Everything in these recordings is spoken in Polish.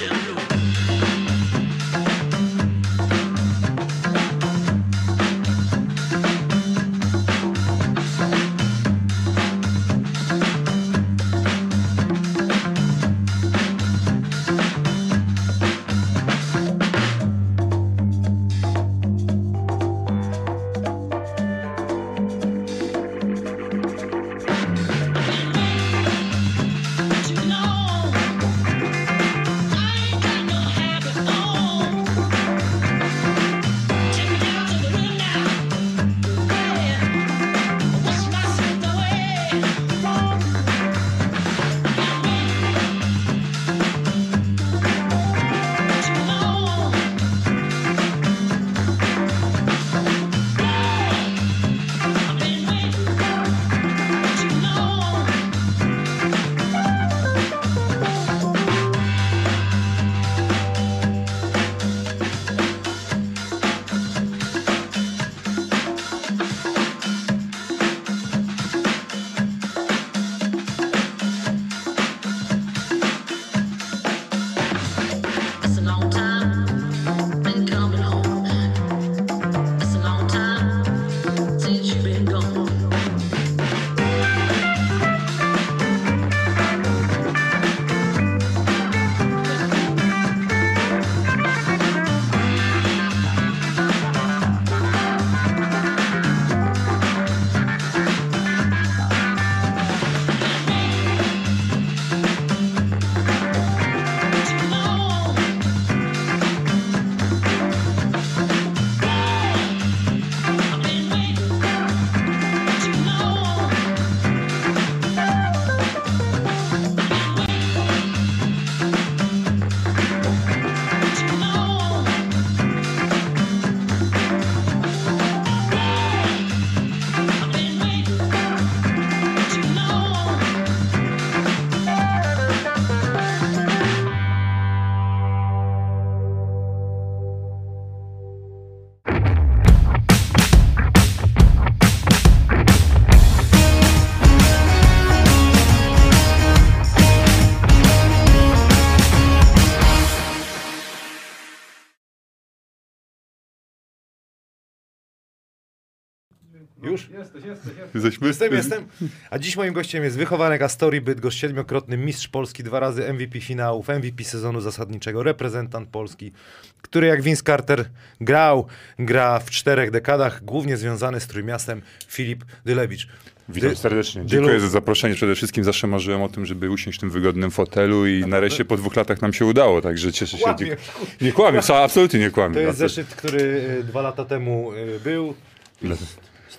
Yeah. Już? Jesteś, jesteś, jesteś. Jesteśmy? Jestem, jestem. A dziś moim gościem jest wychowanek Astorii Bydgoszcz, siedmiokrotny mistrz Polski, dwa razy MVP finałów, MVP sezonu zasadniczego, reprezentant Polski, który jak Vince Carter grał, gra w czterech dekadach, głównie związany z Trójmiastem, Filip Dylewicz. Witam serdecznie. Dylu- Dziękuję za zaproszenie. Przede wszystkim zawsze marzyłem o tym, żeby usiąść w tym wygodnym fotelu i nareszcie po dwóch latach nam się udało, także cieszę się. Kłamie. Nie kłamię, absolutnie nie kłamię. To jest zeszyt, który y, dwa lata temu y, był.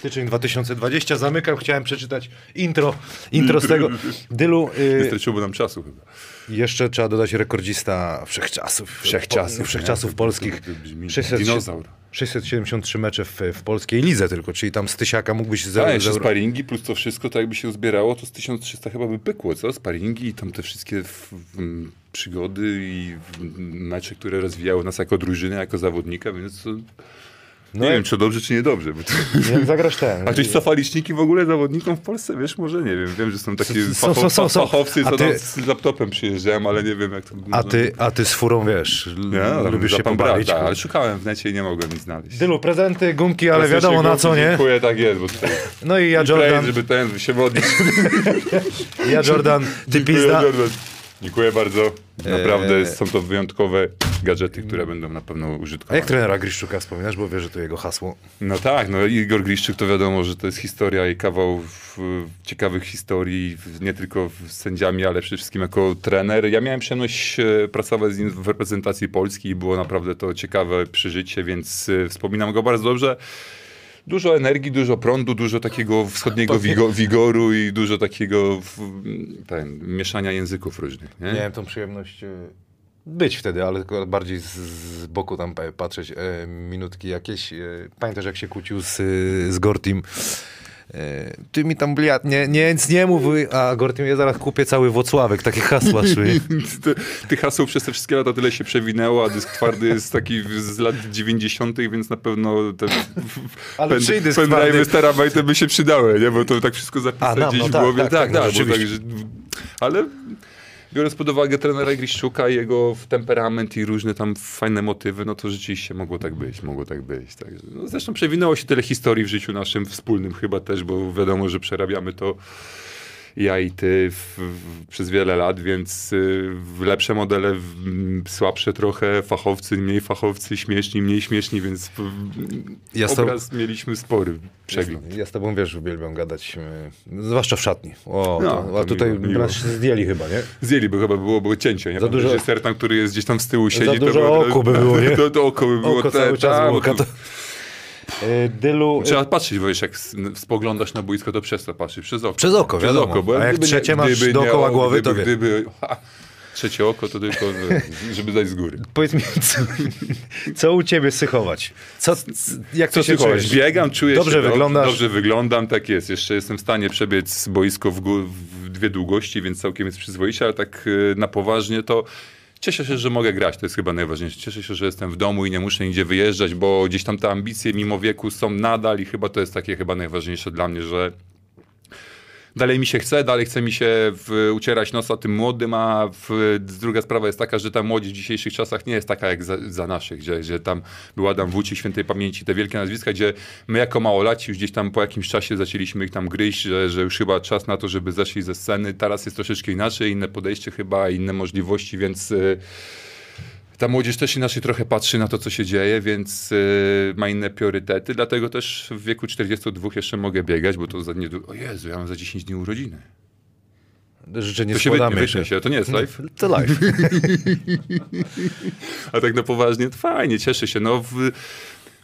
Styczeń 2020. Zamykam, chciałem przeczytać intro, intro z tego. Dylu, y, Wystarczyłoby nam czasu chyba. jeszcze trzeba dodać rekordzista wszechczasów. Wszechczasów, Po, wszechczasów nie? polskich. To- to brzmi 600 dinozaur. 673 mecze w, w polskiej lidze tylko, czyli tam z tysiaka mógłbyś ze, A, ze, jeszcze sparingi plus to wszystko, to jakby się uzbierało, to z 1300 chyba by pykło, co? Sparingi i tam te wszystkie w, w, przygody i mecze, które rozwijały nas jako drużynę, jako zawodnika, więc to, No nie wiem, czy dobrze, czy niedobrze. Bo to... Jak zagrasz ten. A czyś cofa liczniki w ogóle zawodnikom w Polsce? Wiesz, może nie wiem. Wiem, że są takie fachowcy, co ty- z laptopem przyjeżdżają, ale nie wiem, jak to A ty, a ty z furą wiesz, no, lubisz się pobawić. ale szukałem w necie i nie mogłem nic znaleźć. Dylu, prezenty, gumki, ale wiadomo na co, nie? Dziękuję, tak jest, bo tutaj No i ja Jordan. Jordan, żeby ten się modlić. ja Jordan, ty pizda. Jordan. Dziękuję bardzo. Naprawdę Eee. są to wyjątkowe gadżety, które będą na pewno A użytkowane. jak trenera Griszczuka wspominasz, bo wiesz, że to jego hasło. No tak, no Igor Gliszczyk to wiadomo, że to jest historia i kawał w, ciekawych historii, w, nie tylko z sędziami, ale przede wszystkim jako trener. Ja miałem przyjemność e, pracować z nim w reprezentacji Polski i było naprawdę to ciekawe przeżycie, więc e, wspominam go bardzo dobrze. Dużo energii, dużo prądu, dużo takiego wschodniego wigo, wigoru i dużo takiego w, ten, mieszania języków różnych. Nie? Miałem tą przyjemność e, być wtedy, ale tylko bardziej z, z boku tam pa- patrzeć e, minutki jakieś. E, pamiętasz jak się kłócił z, z Gortim? E, ty mi tam bliat, nie, nie, nic nie mów, a Gortim ja zaraz kupię cały Wocławek, takie hasła szły. Tych haseł przez te wszystkie lata tyle się przewinęło, a dysk twardy jest taki z lat 90., więc na pewno te Ale pen- dysk pendrive'y z terabajty by się przydały, nie? Bo to tak wszystko zapisać A, no, gdzieś no w tak, tak, tak, no, bo rzeczywiście. że, ale biorąc pod uwagę trenera Griszczuka jego temperament i różne tam fajne motywy, no to rzeczywiście mogło tak być, mogło tak być. Także, no, zresztą przewinęło się tyle historii w życiu naszym wspólnym chyba też, bo wiadomo, że przerabiamy to ja i ty w, w, przez wiele lat, więc y, w lepsze modele, w, słabsze trochę, fachowcy, mniej fachowcy, śmieszni, mniej śmieszni, więc Ja to- obraz mieliśmy spory przegląd. Ja z tobą, wiesz, uwielbiam gadać, e, zwłaszcza w szatni. O, No, to, a tutaj miło, miło. zdjęli chyba, nie? Zjęli, bo chyba było, było cięcie, nie? Za dużo- reżyser tam, który jest gdzieś tam z tyłu siedzi. dużo to było, oku by było, nie? To, to oko by było. Oko te- cały czas tak, Dylu, Trzeba patrzeć, bo wiesz, jak spoglądasz na boisko, to przez to patrzysz, przez oko. Przez oko, przez oko, bo A jak gdyby trzecie masz gdyby dookoła o, głowy, gdyby, to. Gdyby, ha, trzecie oko, to tylko, żeby dać z góry. powiedz mi, co, co u ciebie sychować? Co, jak Co się ty czujesz? Biegam, czuję Dobrze się wyglądasz. Dobrze wyglądam, tak jest. Jeszcze jestem w stanie przebiec boisko w, w dwie długości, więc całkiem jest przyzwoicie, ale tak y, na poważnie to cieszę się, że mogę grać. To jest chyba najważniejsze. Cieszę się, że jestem w domu i nie muszę nigdzie wyjeżdżać, bo gdzieś tam te ambicje mimo wieku są nadal i chyba to jest takie chyba najważniejsze dla mnie, że dalej mi się chce, dalej chce mi się w, ucierać nosa tym młodym, a w, druga sprawa jest taka, że ta młodzież w dzisiejszych czasach nie jest taka jak za, za naszych, gdzie, gdzie tam był Adam Wójcik, świętej pamięci, te wielkie nazwiska, gdzie my jako małolaci już gdzieś tam po jakimś czasie zaczęliśmy ich tam gryźć, że, że już chyba czas na to, żeby zeszli ze sceny. Teraz jest troszeczkę inaczej, inne podejście chyba, inne możliwości, więc... y, ta młodzież też inaczej trochę patrzy na to, co się dzieje, więc y, ma inne priorytety. Dlatego też w wieku 42 jeszcze mogę biegać, bo to za niedługo. O Jezu, ja mam za 10 dni urodziny. Życzę nie To się składamy wytnie, się, to nie jest live. To live. A tak na poważnie, to fajnie, cieszę się. No, w,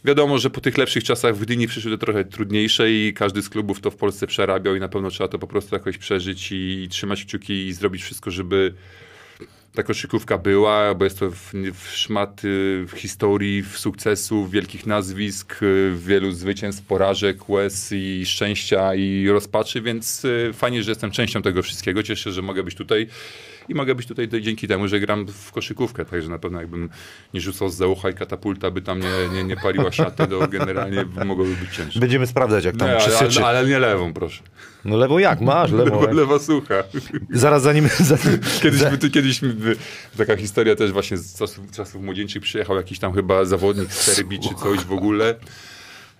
wiadomo, że po tych lepszych czasach w Gdyni przyszły te trochę trudniejsze i każdy z klubów to w Polsce przerabiał i na pewno trzeba to po prostu jakoś przeżyć i, i trzymać kciuki i zrobić wszystko, żeby ta koszykówka była, bo jest to w, w szmat w historii, w sukcesów, wielkich nazwisk, y, wielu zwycięstw, porażek, łez i szczęścia i rozpaczy, więc y, fajnie, że jestem częścią tego wszystkiego. Cieszę się, że mogę być tutaj i mogę być tutaj dzięki temu, że gram w koszykówkę, także na pewno jakbym nie rzucał z zaucha i katapulta by tam nie, nie, nie paliła szaty, to generalnie mogłoby być cięższe. Będziemy sprawdzać, jak tam Nie, ale, ale, ale nie lewą, proszę. No lewo jak? Masz lewo. Lewa, lewa sucha. Zaraz zanim... zanim Kiedyś, za- by, kiedyś taka historia też właśnie z czasów, czasów młodzieńczych przyjechał jakiś tam chyba zawodnik z Serbii czy coś w ogóle.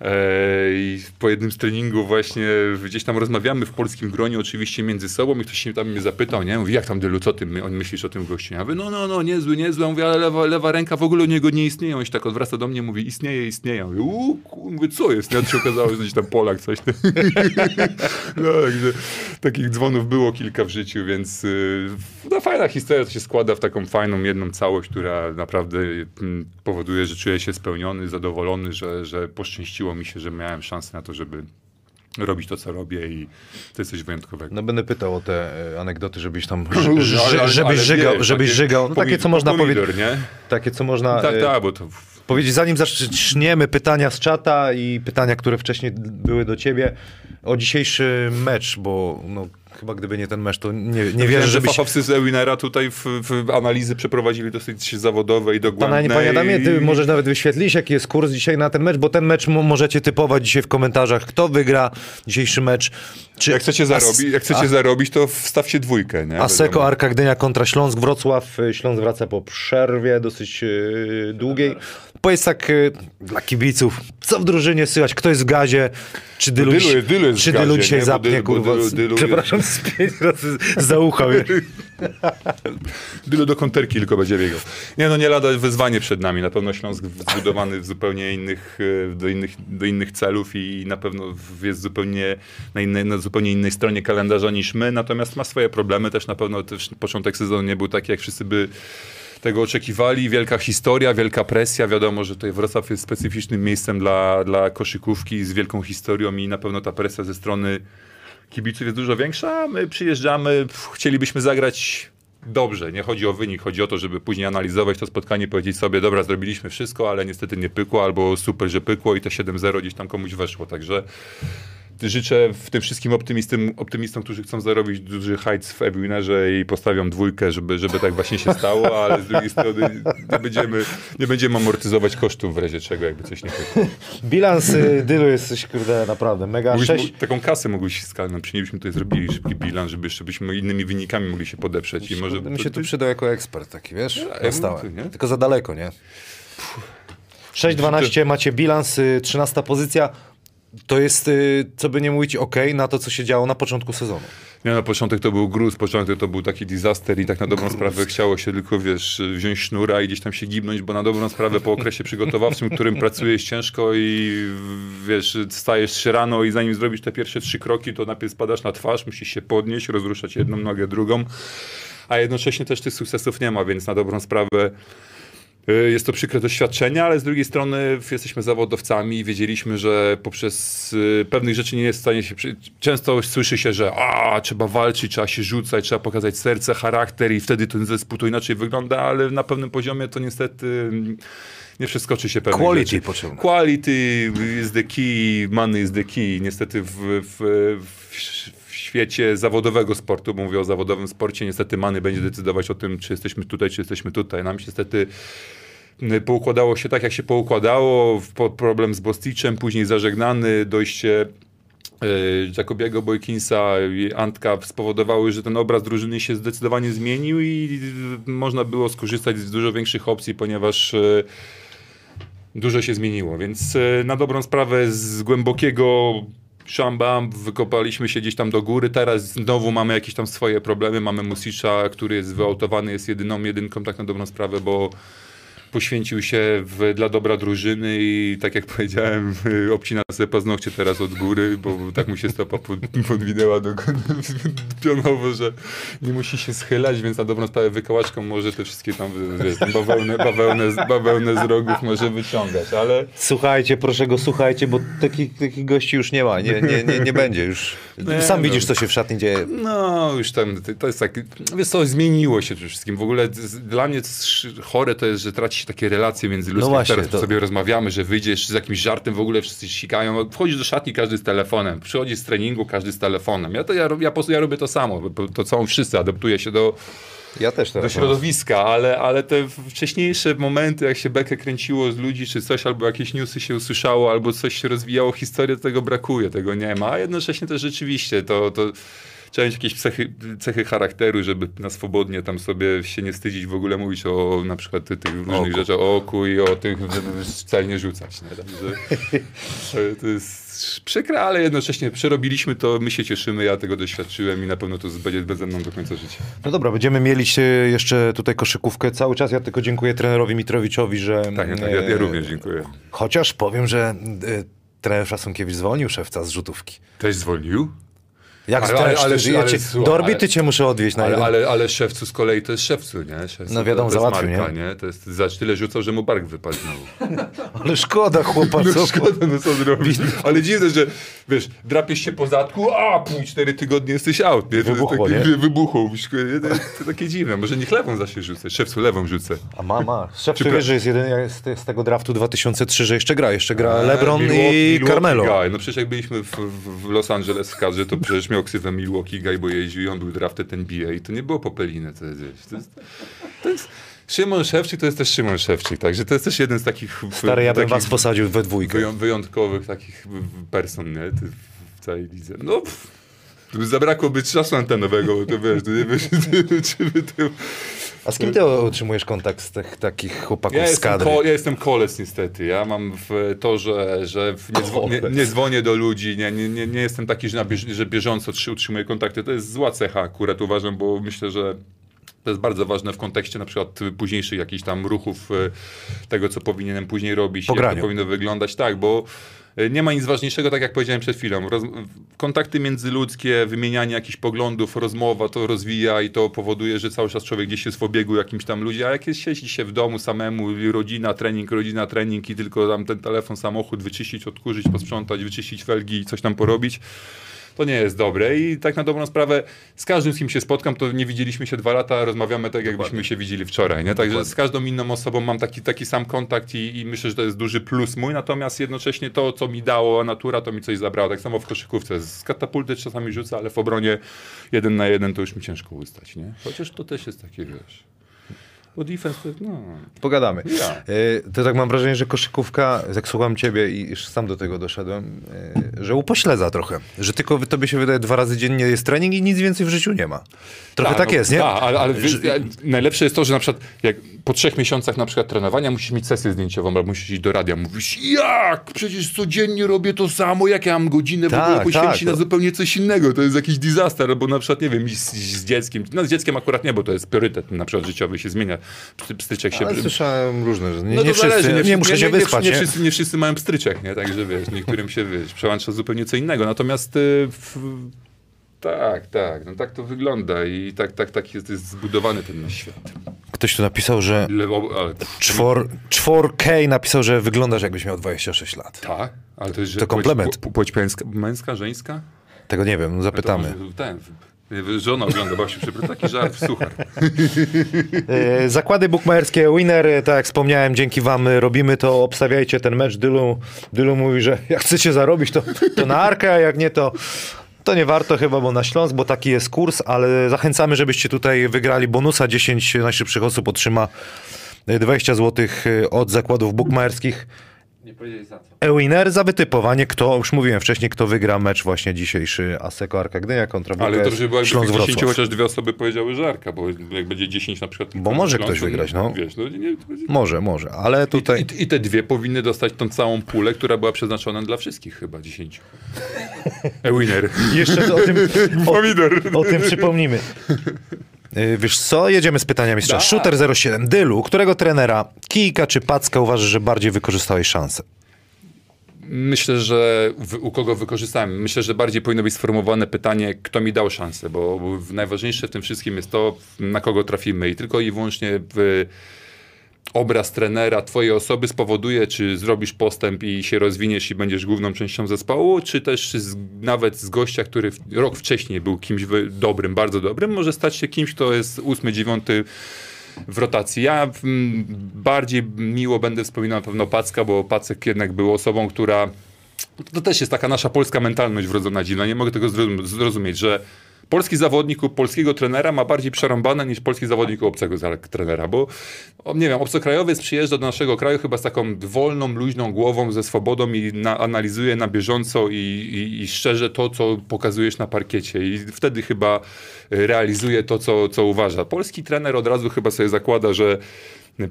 E, I po jednym z treningów właśnie gdzieś tam rozmawiamy w polskim gronie oczywiście między sobą i ktoś się tam mnie zapytał, nie? Mówi, jak tam Dylu, co ty my, on myślisz o tym gościu? Ja mówię, no, no, no, niezły, niezły. Ja mówię, ale lewa, lewa ręka w ogóle u niego nie istnieje. On się tak odwraca do mnie, mówi, istnieje, istnieje. Ja mówię, mówię, co jest? Ja się okazało, że gdzieś tam Polak coś. no, także takich dzwonów było kilka w życiu, więc y, no, fajna historia, to się składa w taką fajną, jedną całość, która naprawdę mm, powoduje, że czuję się spełniony, zadowolony, że, że poszczęściło mi się, że miałem szansę na to, żeby robić to, co robię i to jest coś wyjątkowego. No będę pytał o te e, anegdoty, żebyś tam, ale- żebyś ale żygał, wiesz, żebyś takie żygał. No takie, co można powiedzieć. nie? Takie, co można Tak, e, tak, bo to powiedzieć, zanim zaczniemy pytania z czata i pytania, które wcześniej były do ciebie, o dzisiejszy mecz, bo no, chyba gdyby nie ten mecz, to nie, nie wierzę, Wiem, że żebyś... fachowcy z Ewinera tutaj w, w analizy przeprowadzili dosyć zawodowe i dogłębne. Panie, panie Adamie, ty możesz nawet wyświetlić, jaki jest kurs dzisiaj na ten mecz, bo ten mecz mo- możecie typować dzisiaj w komentarzach, kto wygra dzisiejszy mecz. Czy Jak chcecie, zarobić, jak chcecie A- zarobić, to wstawcie dwójkę. Nie? Aseko. Arka Gdynia kontra Śląsk, Wrocław. Y, Śląsk wraca po przerwie dosyć yy, długiej. Powiedz tak yy, dla kibiców, co w drużynie słychać, kto jest w gazie, czy Dylu, Dylu Dylu czy Dylu gazie, dzisiaj nie? Zapnie, Dylu- kurwa, Dylu- Dylu przepraszam, z pięć razy za ucho. wiesz. Dylu do konterki tylko będzie biegał. Nie no, nie lada wyzwanie przed nami. Na pewno Śląsk zbudowany w zupełnie innych, e, do innych, do innych celów i na pewno jest zupełnie na, innej, na zupełnie innej stronie kalendarza niż my, natomiast ma swoje problemy. Też na pewno też początek sezonu nie był taki, jak wszyscy by tego oczekiwali. Wielka historia, wielka presja. Wiadomo, że tutaj Wrocław jest specyficznym miejscem dla, dla koszykówki z wielką historią i na pewno ta presja ze strony kibiców jest dużo większa. My przyjeżdżamy, chcielibyśmy zagrać dobrze. Nie chodzi o wynik, chodzi o to, żeby później analizować to spotkanie powiedzieć sobie, dobra, zrobiliśmy wszystko, ale niestety nie pykło, albo super, że pykło i to 7-0 gdzieś tam komuś weszło. Także życzę w tym wszystkim optymistom, optymistom, którzy chcą zarobić duży hajc w Ewinerze i postawią dwójkę, żeby, żeby tak właśnie się stało, ale z drugiej strony nie będziemy, nie będziemy amortyzować kosztów w razie czego, jakby coś nie pykło. Bilans y, Dylu jest coś, kurde, naprawdę mega. Mógłbyś, Sześć, taką kasę mogłeś skalną, przynieśmy tutaj zrobili szybki bilans, żeby jeszcze byśmy innymi wynikami mogli się podeprzeć i może... Bym się tu przydał jako ekspert taki, wiesz, Ja stałe. Tylko za daleko, nie? 6-12 macie bilans, y, 13 pozycja. To jest, y, co by nie mówić, ok na to, co się działo na początku sezonu. Nie, na początek to był gruz, początek to był taki disaster i tak na dobrą sprawę chciało się tylko, wiesz, wziąć sznura i gdzieś tam się gibnąć, bo na dobrą sprawę po okresie przygotowawczym, którym pracujesz ciężko i wiesz, stajesz się rano i zanim zrobisz te pierwsze trzy kroki, to najpierw spadasz na twarz, musisz się podnieść, rozruszać jedną nogę, drugą, a jednocześnie też tych sukcesów nie ma, więc na dobrą sprawę Jest to przykre doświadczenie, ale z drugiej strony jesteśmy zawodowcami i wiedzieliśmy, że poprzez y, pewnych rzeczy nie jest w stanie się. Często słyszy się, że a, trzeba walczyć, trzeba się rzucać, trzeba pokazać serce, charakter i wtedy ten zespół to inaczej wygląda, ale na pewnym poziomie to niestety mm, nie przeskoczy się pewnych Quality rzeczy. potrzebne. Quality is the key, money is the key. Niestety w, w, w świecie zawodowego sportu, bo mówię o zawodowym sporcie, niestety money będzie decydować o tym, czy jesteśmy tutaj, czy jesteśmy tutaj. Nam się niestety y, poukładało się tak, jak się poukładało. Po- Problem z Bosticzem, później zażegnany, dojście y, Jacobiego Boykinsa i Antka spowodowały, że ten obraz drużyny się zdecydowanie zmienił i y, można było skorzystać z dużo większych opcji, ponieważ y, dużo się zmieniło, więc na dobrą sprawę z głębokiego szambam wykopaliśmy się gdzieś tam do góry, teraz znowu mamy jakieś tam swoje problemy, mamy Musicza, który jest wyautowany, jest jedyną jedynką tak na dobrą sprawę, bo poświęcił się w, dla dobra drużyny i tak jak powiedziałem, obcina sobie paznokcie teraz od góry, bo tak mu się stopa pod, podwinęła do pionowo, że nie musi się schylać, więc na dobrą sprawę wykałaczką może te wszystkie tam wiesz, bawełnę, bawełnę, z- bawełnę z rogów może wyciągać, ale Słuchajcie, proszę go, słuchajcie, bo takich, takich gości już nie ma, nie, nie, nie, nie będzie już. Nie, Sam no. widzisz, co się w szatni dzieje. No, już tam, to jest tak, wiesz co, zmieniło się przede wszystkim. W ogóle dla mnie chore to jest, że traci takie relacje międzyludzkie. No właśnie, Teraz to- sobie rozmawiamy, że wyjdziesz z jakimś żartem, w ogóle wszyscy sikają. Wchodzisz do szatni, każdy z telefonem. Przychodzisz z treningu, każdy z telefonem. Ja, to, ja, ja po ja robię to samo. bo To co wszyscy adaptuję się do, Ja też do środowiska, ale, ale te wcześniejsze momenty, jak się bekę kręciło z ludzi, czy coś, albo jakieś newsy się usłyszało, albo coś się rozwijało, historię tego brakuje, tego nie ma, a jednocześnie też rzeczywiście to, to trzeba mieć jakieś cechy, cechy charakteru, żeby na swobodnie tam sobie się nie wstydzić w ogóle mówić o na przykład tych różnych rzeczach, o oku i o tych, żeby wcale nie rzucać. Nie? Także, to- jest przykre, ale jednocześnie przerobiliśmy to, my się cieszymy, ja tego doświadczyłem i na pewno to będzie ze mną do końca życia. No dobra, będziemy mieli jeszcze tutaj koszykówkę cały czas. Ja tylko dziękuję trenerowi Mitrowiczowi, że... Tak, tak ja, ja e, również dziękuję. Chociaż powiem, że e, trener Szasunkiewicz zwolnił szewca z rzutówki. Też zwolnił? Jak Ale- ale, ale- ja ale cię, słuchaj, Dorbi, ale- ty cię muszę odwieźć na Ale, jeden. ale, ale szewcu z kolei to jest szewcu, nie? Szewcu, No wiadomo, to, to jest załatwił, marka, nie? nie? To jest za tyle rzucał, że mu bark wypadł znowu. Ale szkoda chłopa, co? Szkoda, no co zrobić. Ale dziwne, że wiesz, drapiesz się po zadku, a pół cztery tygodnie jesteś out. Nie? To Wybuchło, jest nie? takie, wy- Wybuchło. To, to takie dziwne. Może niech lewą zacznie rzucać. Szewcu lewą rzucę. A mama, pra- wiesz, że jest jeden z, z tego draftu 2003, że jeszcze gra, jeszcze gra LeBron Milwaukee- i Milwaukee Carmelo. Guy. No przecież jak byliśmy w, w, w Los Angeles w kadrze, to przecież miał ksywę Milwaukee Guy, bo jeździł i on był drafted NBA i to nie było popeliny. To jest, to jest, to jest Szymon Szewczyk to jest też Szymon Szewczyk, także to jest też jeden z takich... Stary, ja bym was posadził we dwójkę. wyją- wyjątkowych takich person, nie? W całej lidze. No, pff, tu zabrakłoby czasu antenowego, to wiesz, to nie wiesz, czy by to... A z kim ty utrzymujesz kontakt z tych takich chłopaków Ja z kadry? ko, ja jestem koles niestety. Ja mam w to, że, że nie, dzwo, nie, nie dzwonię do ludzi, nie, nie, nie, nie jestem taki, że, na bież, że bieżąco trzy- utrzymuję kontakty. To jest zła cecha akurat uważam, bo myślę, że to jest bardzo ważne w kontekście na przykład późniejszych jakichś tam ruchów, e, tego co powinienem później robić, jak to powinno wyglądać. Tak, bo nie ma nic ważniejszego, tak jak powiedziałem przed chwilą. Roz, kontakty międzyludzkie, wymienianie jakichś poglądów, rozmowa to rozwija i to powoduje, że cały czas człowiek gdzieś jest w obiegu jakimś tam ludzi, a jak jest siedzi się w domu samemu, rodzina, trening, rodzina, trening i tylko tam ten telefon, samochód wyczyścić, odkurzyć, posprzątać, wyczyścić felgi i coś tam porobić, to nie jest dobre i tak na dobrą sprawę z każdym, z kim się spotkam, to nie widzieliśmy się dwa lata, rozmawiamy tak, jakbyśmy się widzieli wczoraj, nie? Także z każdą inną osobą mam taki, taki sam kontakt i, i myślę, że to jest duży plus mój, natomiast jednocześnie to, co mi dało natura, to mi coś zabrało. Tak samo w koszykówce. Z katapulty czasami rzucę, ale w obronie jeden na jeden to już mi ciężko ustać, nie? Chociaż to też jest takie, wiesz... Bo defense no... Pogadamy. Ja. E, To tak mam wrażenie, że koszykówka, jak słucham ciebie i już sam do tego doszedłem, e, że upośledza trochę. Że tylko tobie się wydaje dwa razy dziennie jest trening i nic więcej w życiu nie ma. Trochę tak, no, jest, nie? Tak, ale, ale Że- najlepsze jest to, że na przykład jak po trzech miesiącach na przykład trenowania musisz mieć sesję zdjęciową, albo musisz iść do radia, mówisz, jak? Przecież codziennie robię to samo, jak ja mam godzinę w Tak, ogóle poświęcić tak, na zupełnie coś innego. To jest jakiś disaster, albo na przykład, nie wiem, z, z dzieckiem. No z dzieckiem akurat nie, bo to jest priorytet na przykład życiowy, się zmienia. Pst- Pstryczek się... Ale słyszałem różne, że nie, No nie, wszyscy, zależy, nie, muszę się wyspać, nie, nie? nie, wszyscy, nie wszyscy mają pstryczek, nie? Także wiesz, niektórym się wiesz, przełącza zupełnie co innego. Natomiast y, w, tak, tak, no tak to wygląda i tak, tak, tak jest, jest zbudowany ten nasz świat. Ktoś tu napisał, że Lewo, ale, czwor, 4K napisał, że wyglądasz jakbyś miał 26 lat. tak, ale to jest że To komplement. Płeć, płeć męska, męska, żeńska? Tego nie wiem, no To zapytamy. może Ten, nie, żona ogląda, się przepraszam, taki żart, suchar. E, Zakłady bukmacherskie Winner, tak jak wspomniałem, dzięki wam robimy to, obstawiajcie ten mecz. Dylu, Dylu mówi, że jak chcecie zarobić, to, to na Arkę, a jak nie, to, to nie warto chyba, bo na Śląsk, bo taki jest kurs, ale zachęcamy, żebyście tutaj wygrali bonusa. 10 najszybszych osób otrzyma e, 20 zł od zakładów bukmacherskich. Nie powiedzieli za co. E-Winner za wytypowanie, kto, już mówiłem wcześniej, kto wygra mecz właśnie dzisiejszy Aseko Arka Gdynia kontra Ale to, żeby było jakby Śląsk tych 10 Wrocław. chociaż dwie osoby powiedziały żarka, bo jak będzie 10 na przykład... Bo może ktoś Śląsku, wygrać, no. Wiesz, no nie, to będzie... Może, może, ale tutaj... I, I te dwie powinny dostać tą całą pulę, która była przeznaczona dla wszystkich chyba 10. E-winner. Jeszcze o tym, o, o tym przypomnimy. Yy, Wiesz co, jedziemy z pytaniem jeszcze. Da. Shooter 07. Dylu, którego trenera, Kijka czy Packa uważasz, że bardziej wykorzystałeś szansę? Myślę, że u kogo wykorzystałem. Myślę, że bardziej powinno być sformułowane pytanie, kto mi dał szansę, bo, bo najważniejsze w tym wszystkim jest to, na kogo trafimy i tylko i wyłącznie w obraz trenera twojej osoby spowoduje, czy zrobisz postęp i się rozwiniesz i będziesz główną częścią zespołu, czy też z, nawet z gościa, który rok wcześniej był kimś dobrym, bardzo dobrym, może stać się kimś, kto jest ósmy, dziewiąty w rotacji. Ja mm, bardziej miło będę wspominał na pewno Packa, bo Pacek jednak był osobą, która to też jest taka nasza polska mentalność wrodzona dziwna. Nie mogę tego zrozum- zrozumieć, że polski zawodnik u polskiego trenera ma bardziej przerąbane niż polski zawodnik u obcego trenera, bo nie wiem, obcokrajowiec przyjeżdża do naszego kraju chyba z taką wolną, luźną głową, ze swobodą i na, analizuje na bieżąco i, i, i szczerze to, co pokazujesz na parkiecie i wtedy chyba realizuje to, co, co uważa. Polski trener od razu chyba sobie zakłada, że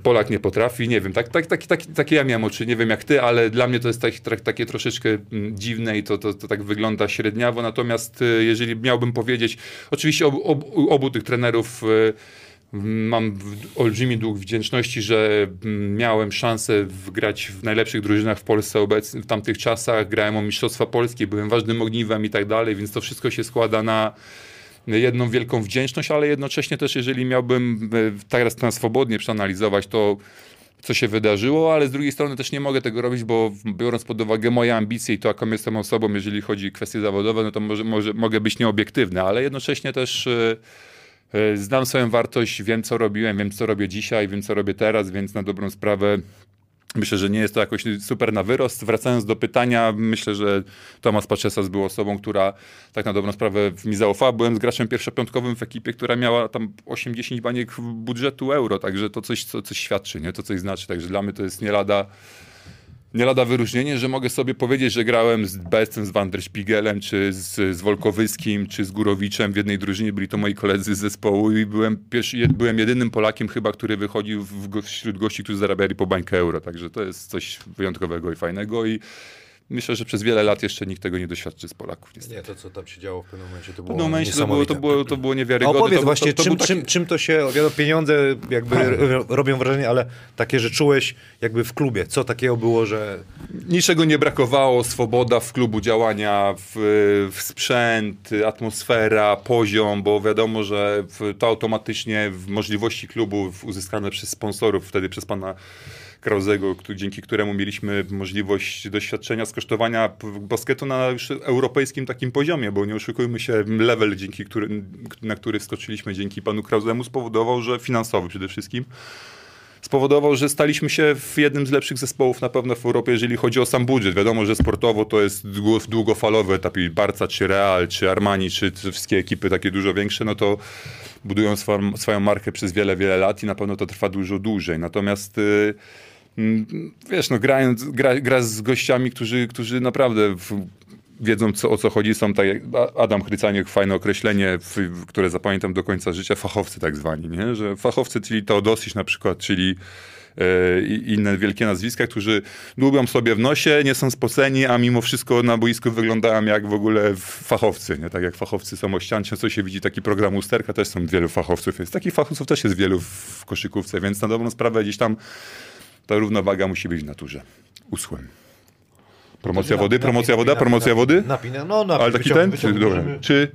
Polak nie potrafi, nie wiem, tak, tak, tak, tak, takie ja miałem oczy, nie wiem jak ty, ale dla mnie to jest tak, tak, takie troszeczkę mm, dziwne i to, to, to tak wygląda średniawo, natomiast y, jeżeli miałbym powiedzieć, oczywiście ob, ob, obu tych trenerów y, mam olbrzymi dług wdzięczności, że mm, miałem szansę grać w najlepszych drużynach w Polsce obecnie, w tamtych czasach, grałem o Mistrzostwa Polskie, byłem ważnym ogniwem i tak dalej, więc to wszystko się składa na jedną wielką wdzięczność, ale jednocześnie też, jeżeli miałbym e, teraz na swobodnie przeanalizować to, co się wydarzyło, ale z drugiej strony też nie mogę tego robić, bo biorąc pod uwagę moje ambicje i to, jaką jestem osobą, jeżeli chodzi o kwestie zawodowe, no to może, może mogę być nieobiektywny, ale jednocześnie też e, e, znam swoją wartość, wiem, co robiłem, wiem, co robię dzisiaj, wiem, co robię teraz, więc na dobrą sprawę Myślę, że nie jest to jakoś super na wyrost. Wracając do pytania, myślę, że Tomasz Paczesas był osobą, która tak na dobrą sprawę mi zaufała. Byłem z graczem pierwszopiątkowym w ekipie, która miała tam 8-10 baniek budżetu euro, także to coś, co, coś świadczy, nie? to coś znaczy. Także dla mnie to jest nie lada, nie lada wyróżnienie, że mogę sobie powiedzieć, że grałem z Bestem, z Van der Spiegelem, czy z, z Wolkowyskim, czy z Górowiczem w jednej drużynie. Byli to moi koledzy z zespołu i byłem, pierwszy, byłem jedynym Polakiem chyba, który wychodził w, wśród gości, którzy zarabiali po bańkę euro. Także to jest coś wyjątkowego i fajnego i myślę, że przez wiele lat jeszcze nikt tego nie doświadczy z Polaków. niestety. Nie, to co tam się działo w pewnym momencie to W było pewnym momencie to było, to, było, to było A niewiarygodne. opowiedz to, właśnie, to, to czym, taki- czym, czym to się, wiadomo, pieniądze jakby robią wrażenie, ale takie, że czułeś jakby w klubie, co takiego było, że Niczego nie brakowało, swoboda w klubu działania, w, w sprzęt, atmosfera, poziom, bo wiadomo, że w, to automatycznie w możliwości klubu uzyskane przez sponsorów, wtedy przez pana Krauzego, dzięki któremu mieliśmy możliwość doświadczenia, skosztowania basketu na już europejskim takim poziomie, bo nie oszukujmy się, level, dzięki który, na który skoczyliśmy dzięki panu Krauzemu spowodował, że finansowy przede wszystkim, spowodował, że staliśmy się w jednym z lepszych zespołów na pewno w Europie, jeżeli chodzi o sam budżet. Wiadomo, że sportowo to jest długo, długofalowy etap i Barca, czy Real, czy Armani, czy wszystkie ekipy takie dużo większe, no to budują swoją, swoją markę przez wiele, wiele lat i na pewno to trwa dużo dłużej. Natomiast y, mm, wiesz, no grając, gra, gra z gościami, którzy, którzy naprawdę w, wiedzą co, o co chodzi, są tak jak Adam Chrycaniek, fajne określenie, w, które zapamiętam do końca życia, fachowcy tak zwani, nie? że fachowcy, czyli Teodosisz na przykład, czyli e, i inne wielkie nazwiska, którzy dłubią sobie w nosie, nie są spoceni, a mimo wszystko na boisku wyglądają jak w ogóle fachowcy, nie? tak jak fachowcy są ościan, często się widzi taki program Usterka, też są wielu fachowców, jest takich fachowców też jest wielu w koszykówce, więc na dobrą sprawę gdzieś tam ta równowaga musi być w naturze. Uschłem. Promocja wody, promocja woda, promocja wody? Napinę, no napin, Ale taki ten? wyciąg- Dobra. Czy,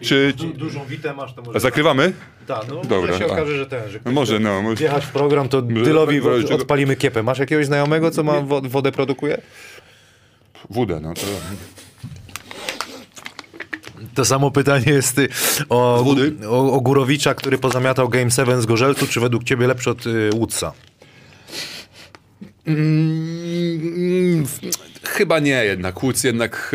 czy- du, dużą witę masz, to może... zakrywamy? Tak, no Dobra, może się okaże, że ten, że No może, no. Może. wjechać w program, to Dylowi odpalimy kiepę. Masz jakiegoś znajomego, co ma wo- wodę produkuje? Wódę, no to... To samo pytanie jest o, o, o Górowicza, który pozamiatał Game 7 z Gorzelcu, czy według ciebie lepszy od y, Woodsa? Mm, Chyba nie jednak. Woods jednak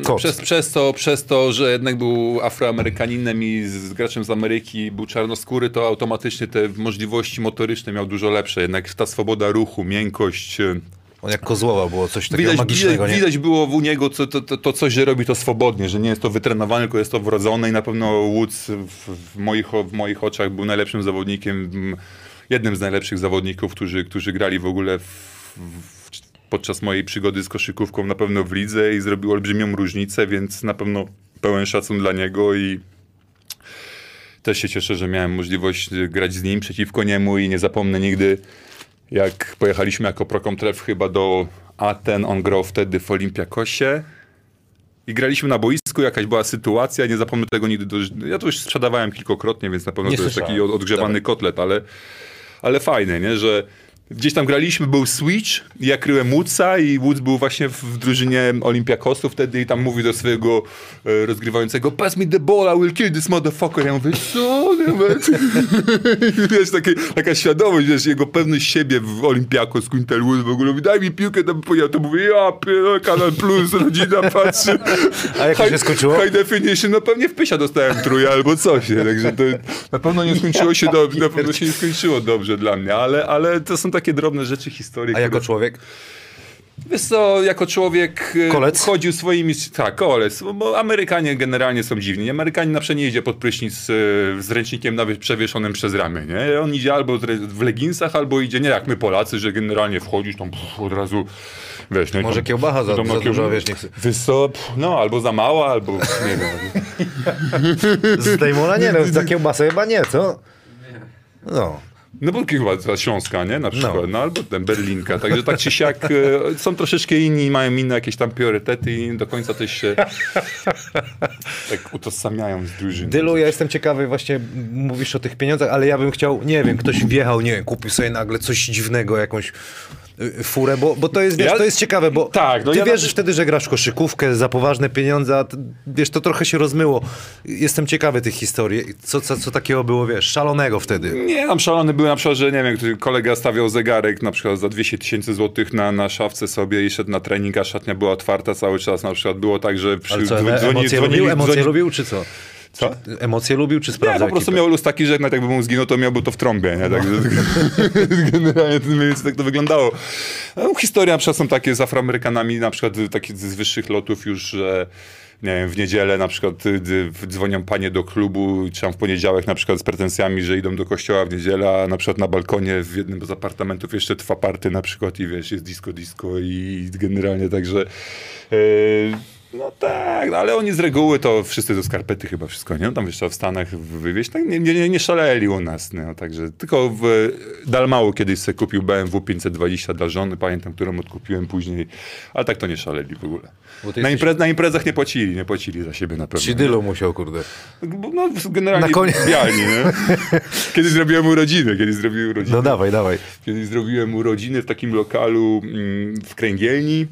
e, Kot. przez, przez, to, przez to, że jednak był afroamerykaninem i z graczem z Ameryki był czarnoskóry, to automatycznie te możliwości motoryczne miał dużo lepsze. Jednak ta swoboda ruchu, miękkość, e, On jak Kozłowa było coś takiego Widać, magicznego, widać, widać było u niego to, to, to, to coś, że robi to swobodnie, że nie jest to wytrenowane, tylko jest to wrodzone i na pewno Woods w, w, moich, w moich oczach był najlepszym zawodnikiem, jednym z najlepszych zawodników, którzy, którzy grali w ogóle w, w, podczas mojej przygody z koszykówką na pewno w lidze i zrobił olbrzymią różnicę, więc na pewno pełen szacun dla niego i też się cieszę, że miałem możliwość grać z nim przeciwko niemu i nie zapomnę nigdy, jak pojechaliśmy jako Prokomtref chyba do Aten, on grał wtedy w Olimpiakosie i graliśmy na boisku, jakaś była sytuacja, nie zapomnę tego nigdy. Do... Ja to już sprzedawałem kilkukrotnie, więc na pewno Nie to jest taki od- odgrzewany kotlet, ale, ale fajne, nie? że Gdzieś tam graliśmy, był Switch, ja kryłem Woodsa i Woods był właśnie w, drużynie Olimpiakosu wtedy i tam mówi do swojego e, rozgrywającego pass me the ball, I will kill this motherfucker. Ja mówię, co? Nie, wiesz, takie, taka świadomość, wiesz, jego pewność siebie w Olimpiakos, Quintel Woods w ogóle mówi, daj mi piłkę, tam ja to mówię, ja pierdolę, Kanal Plus, rodzina patrzy. A jak to się skończyło? High definition, no pewnie w pysia dostałem trójkę albo coś, nie? także to na pewno nie skończyło się dobrze, na pewno się nie skończyło dobrze dla mnie, ale, ale to są takie drobne rzeczy historii. A jako które- człowiek? Wiesz co, jako człowiek e, Kolec? chodził swoimi... Tak, kolec, bo Amerykanie generalnie są dziwni. Amerykanin na nie idzie pod prysznic e, z ręcznikiem nawet przewieszonym przez ramię, nie? On idzie albo w leginsach, albo idzie, nie jak my Polacy, że generalnie wchodzisz tam pff, od razu, wiesz... No Może tam- kiełbacha za- tam za kiełb- wiesz, nie chcę- Wiesz co, pff, no albo za mała, albo nie wiem. Z Dejmona nie, no za kiełbasę chyba nie, co? No. No bo chyba ta Śląska, nie? Na przykład, no, No. albo ten Berlinka. Także tak czy siak e, są troszeczkę inni, mają inne jakieś tam priorytety i do końca też się tak utożsamiają z drużyną. Dylu, ja jestem ciekawy, właśnie mówisz o tych pieniądzach, ale ja bym chciał, nie wiem, ktoś wjechał, nie wiem, kupił sobie nagle coś dziwnego, jakąś furę, bo, bo to jest, wiesz, Ja- to jest ciekawe, bo Tak, no ty ja wierzysz nawet- wtedy, że grasz w koszykówkę za poważne pieniądze, a t- wiesz, to trochę się rozmyło. Jestem ciekawy tych historii. Co, co, co takiego było, wiesz, szalonego wtedy? Nie, tam szalony był na przykład, że nie wiem, kolega stawiał zegarek na przykład za 200 tysięcy złotych na, na szafce sobie i szedł na trening, a szatnia była otwarta cały czas. Na przykład było tak, że przy, Ale co, dzwoni- emocje dzwonili- lubił, emocje dzwoni- lubił, czy co? Co? Czy, emocje lubił, czy Nie, sprawdzał po prostu ekipę? miał luz taki, że nawet jakby mu zginął, to miałby to w trąbie, nie? Także generalnie to mniej więcej tak to wyglądało. No, historia na przykład są takie z Afroamerykanami, na przykład takie z wyższych lotów już, że nie wiem, w niedzielę na przykład y, dzwonią panie do klubu, czy tam w poniedziałek na przykład z pretensjami, że idą do kościoła w niedzielę, a na przykład na balkonie w jednym z apartamentów jeszcze trwa party na przykład i wiesz, jest disco disco i generalnie także y, no tak, no ale oni z reguły to wszyscy do skarpety chyba wszystko, nie? Tam jeszcze w Stanach wywieźć, tak nie, nie, nie szaleli u nas, no, także tylko w Dalmału kiedyś sobie kupił BMW 520 dla żony, pamiętam, którą odkupiłem później, ale tak to nie szaleli w ogóle. Na, jesteś- imprez, na imprezach nie płacili, nie płacili za siebie na pewno. Czy Dylu musiał, kurde. No, generalnie Na koniec- bialni, nie? Kiedyś zrobiłem urodziny, kiedyś zrobiłem urodziny. No dawaj, dawaj. Kiedyś zrobiłem urodziny w takim lokalu mm, w Kręgielni.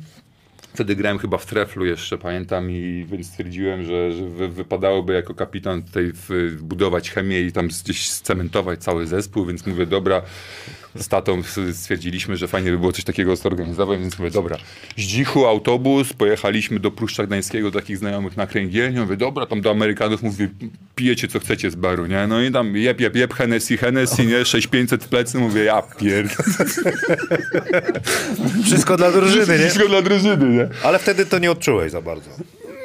Wtedy grałem chyba w treflu jeszcze, pamiętam, i więc stwierdziłem, że, że wy, wypadałoby jako kapitan tutaj w, budować chemię i tam gdzieś scementować cały zespół, więc mówię, dobra, z tatą stwierdziliśmy, że fajnie by było coś takiego zorganizować, więc mówię, dobra, Zdzichu, autobus, pojechaliśmy do Pruszcza Gdańskiego, do takich znajomych na Kręgielnię, mówię, dobra, tam do Amerykanów, mówię, pijecie co chcecie z baru, nie? No i tam jeb, jeb, jeb, Hennessy, Hennessy, nie? 6500 w plecy, mówię, ja pierd... Wszystko dla drużyny, nie? Wszystko dla drużyny, nie? Ale wtedy to nie odczułeś za bardzo.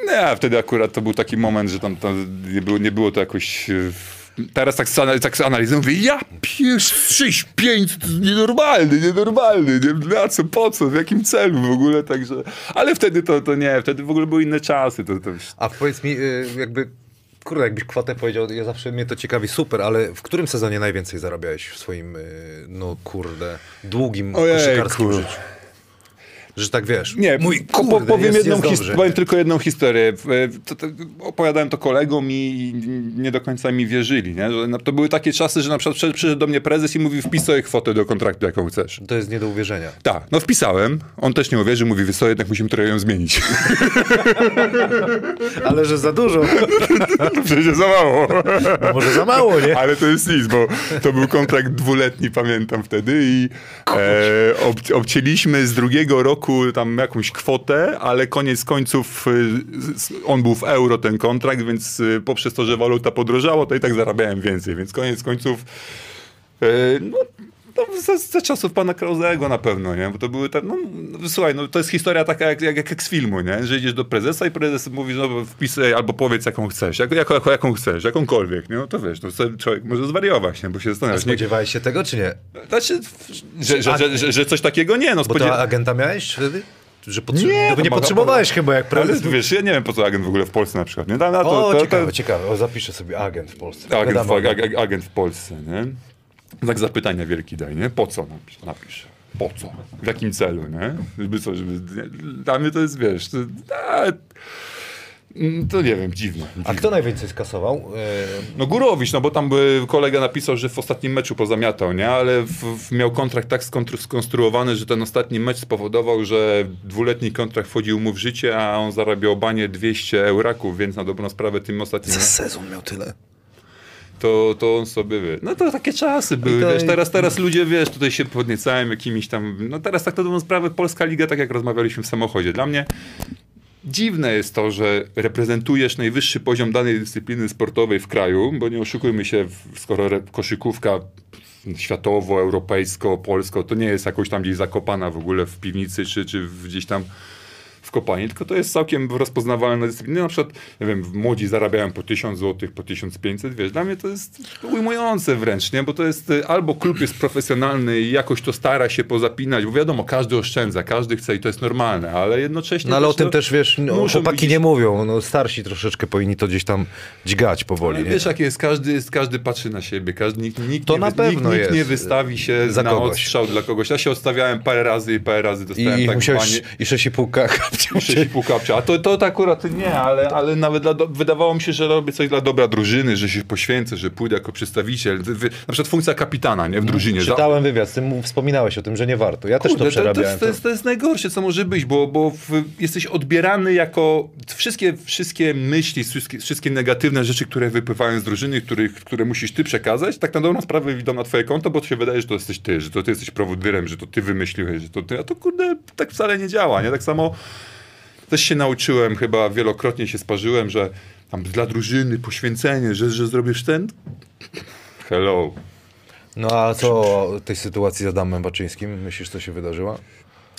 Nie, wtedy akurat to był taki moment, że tam, tam nie, było, nie było to jakoś... Teraz tak, tak z analizą mówię, ja pies 6, 5, to jest nienormalny, nienormalny, nie? Na co, po co, w jakim celu w ogóle, także... Ale wtedy to, to nie, wtedy w ogóle były inne czasy, to, to A powiedz mi, y, jakby, kurde, jakbyś kwotę powiedział, ja zawsze mnie to ciekawi, super, ale w którym sezonie najwięcej zarabiałeś w swoim, y, no kurde, długim Ojejku. koszykarskim życiu? Że tak wiesz. Nie, mój po- kurde, powiem, jest, jedną jest powiem tylko jedną historię. To, to, opowiadałem to kolegom i nie do końca mi wierzyli. Nie? Że to były takie czasy, że na przykład przyszedł- do mnie prezes i mówi wpis sobie kwotę do kontraktu, jaką chcesz. To jest nie do uwierzenia. Tak, no wpisałem. On też nie uwierzył, mówi, wiesz co, jednak musimy trochę ją zmienić. Ale że za dużo, Przecież za mało. no może za mało, nie? Ale to jest nic, bo to był kontrakt dwuletni, pamiętam wtedy i e, ob, obcięliśmy z drugiego roku tam jakąś kwotę, ale koniec końców y, on był w euro ten kontrakt, więc y, poprzez to, że waluta podrożała, to i tak zarabiałem więcej, więc koniec końców e, no, no, za, za czasów pana Krauzego na pewno, nie? Bo to były tak, no, słuchaj, no, to jest historia taka jak, jak, jak z filmu, nie? Że idziesz do prezesa i prezes mówi, no wpisaj albo powiedz jaką chcesz, jak, jak, jak, jaką chcesz, jakąkolwiek, nie? No to wiesz, no człowiek może zwariować, nie? Bo się zastanawiasz. Nie, spodziewałeś się tego, czy nie? znaczy, że, że, że, że, że coś takiego nie, no Bo spodziew... to agenta miałeś wtedy? Że potrze- Nie, no, bo nie potrzebowałeś chyba jak Ale prezes. wiesz, ja nie wiem po co agent w ogóle w Polsce na przykład, nie? Na, na to, O, to, ciekawe, to, ciekawe. O, zapiszę sobie agent w Polsce. agent, w, ag, agent w Polsce, nie? Znak zapytania wielki daj, nie? Po co napisz? napisz. Po co? W jakim celu, nie? Żeby co, żeby... Dla mnie to jest, wiesz, to, To nie wiem, dziwne. A kto najwięcej skasował? E, No Górowicz, no bo tam by kolega napisał, że w ostatnim meczu pozamiatał, nie? Ale w, w, miał kontrakt tak skonstruowany, że ten ostatni mecz spowodował, że dwuletni kontrakt wchodził mu w życie, a on zarabiał banie 200 euraków, więc na dobrą sprawę tym ostatnim... Za sezon miał tyle. To, to on sobie wie. No to takie czasy były, wiesz, teraz, teraz ludzie, wiesz, tutaj się podniecają jakimiś tam, no teraz tak to dobrą sprawę, Polska Liga, tak jak rozmawialiśmy w samochodzie. Dla mnie dziwne jest to, że reprezentujesz najwyższy poziom danej dyscypliny sportowej w kraju, bo nie oszukujmy się, skoro koszykówka światowo, europejsko, polsko, to nie jest jakoś tam gdzieś zakopana w ogóle w piwnicy, czy, czy gdzieś tam w kopalni, tylko to jest całkiem rozpoznawalna dyscyplina. Na przykład, nie wiem, młodzi zarabiają po 1000 zł, po 1500, wiesz, dla mnie to jest ujmujące wręcz, nie? Bo to jest, y, albo klub jest profesjonalny i jakoś to stara się pozapinać, bo wiadomo, każdy oszczędza, każdy chce i to jest normalne, ale jednocześnie... No ale o tym no, też, wiesz, no, chłopaki nie mówią. No, starsi troszeczkę powinni to gdzieś tam dźgać powoli. Nie? wiesz, jak jest, każdy, jest, każdy patrzy na siebie, każdy, nikt, nikt, To nie, na pewno nikt, nikt nie jest. wystawi się Za na kogoś. odstrzał dla kogoś. Ja się odstawiałem parę razy i parę razy dostałem I tak musiałeś banie. i 6,5 kapcia. 6,5 kapcia. A to, to, to akurat nie, ale, ale nawet dla wydawało mi się, że robię coś dla dobra drużyny, że się poświęcę, że pójdę jako przedstawiciel. Wy- Na przykład funkcja kapitana nie, w drużynie. Za- Czytałem wywiad z tym, wspominałeś o tym, że nie warto. Ja też Kurde, to to, to, przerabiałem. jest, to, jest, to jest najgorsze, co może być, bo, bo w, jesteś odbierany jako wszystkie, wszystkie myśli, wszystkie, wszystkie negatywne rzeczy, które wypływają z drużyny, których, które musisz ty przekazać, tak na dobrą sprawę idą na twoje konto, bo to się wydaje, że to jesteś ty, że to ty jesteś prowodyrem, że to ty wymyśliłeś, że to ty, a to kurde, tak wcale nie działa, nie? Tak samo też się nauczyłem, chyba wielokrotnie się sparzyłem, że tam dla drużyny poświęcenie, że, że zrobisz ten... Hello. No a co o tej sytuacji z Adamem Baczyńskim? Myślisz, co się wydarzyło?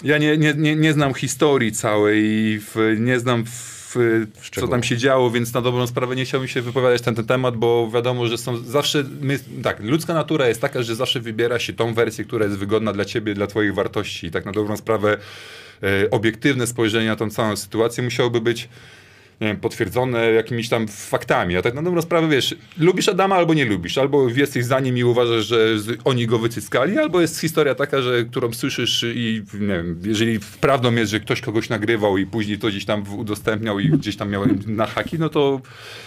Ja nie, nie, nie, nie znam historii całej, i w, nie znam w, co tam się działo, więc na dobrą sprawę nie chciałbym się wypowiadać na ten temat, bo wiadomo, że są zawsze, my, tak, ludzka natura jest taka, że zawsze wybiera się tą wersję, która jest wygodna dla ciebie, dla twoich wartości i tak na dobrą sprawę obiektywne spojrzenie na tą całą sytuację musiałoby być nie wiem, potwierdzone jakimiś tam faktami. A tak na dobrą sprawę, wiesz, lubisz Adama albo nie lubisz. Albo jesteś za nim i uważasz, że oni go wycyskali, albo jest historia taka, że, którą słyszysz i nie wiem, jeżeli prawdą jest, że ktoś kogoś nagrywał i później to gdzieś tam udostępniał i gdzieś tam miał na haki, no to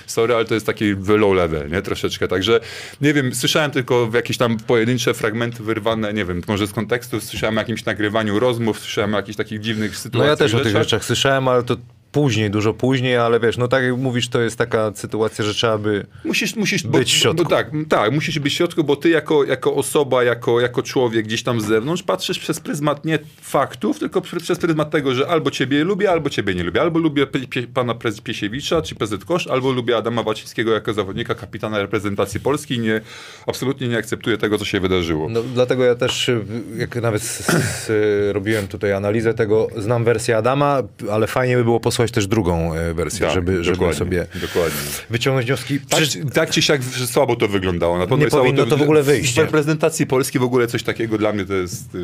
sorry, ale to jest taki low level, nie? Troszeczkę. Także, nie wiem, słyszałem tylko jakieś tam pojedyncze fragmenty wyrwane, nie wiem, może z kontekstu, słyszałem o jakimś nagrywaniu rozmów, słyszałem o jakichś takich dziwnych No sytuacjach. ja też o tych rzeczach słyszałem, ale to później, dużo później, ale wiesz, no tak jak mówisz, to jest taka sytuacja, że trzeba by... Musisz, musisz Być w środku. Bo, tak, tak, musisz być w środku, bo ty jako, jako osoba, jako, jako człowiek gdzieś tam z zewnątrz patrzysz przez pryzmat nie faktów, tylko przez pryzmat tego, że albo ciebie lubię, albo ciebie nie lubię. Albo lubię pana Prez Piesiewicza czy PZ Kosz, albo lubię Adama Wacińskiego jako zawodnika, kapitana reprezentacji Polski i nie, absolutnie nie akceptuję tego, co się wydarzyło. No, dlatego ja też, jak nawet s, s, robiłem tutaj analizę tego, znam wersję Adama, ale fajnie by było posłać też drugą e, wersję, Tak, żeby, żeby sobie Dokładnie. wyciągnąć wnioski. Tak, Przecież- tak czy siak słabo to wyglądało. Na pewno Nie powinno to w ogóle wyjść, W reprezentacji Polski w ogóle coś takiego dla mnie to jest y,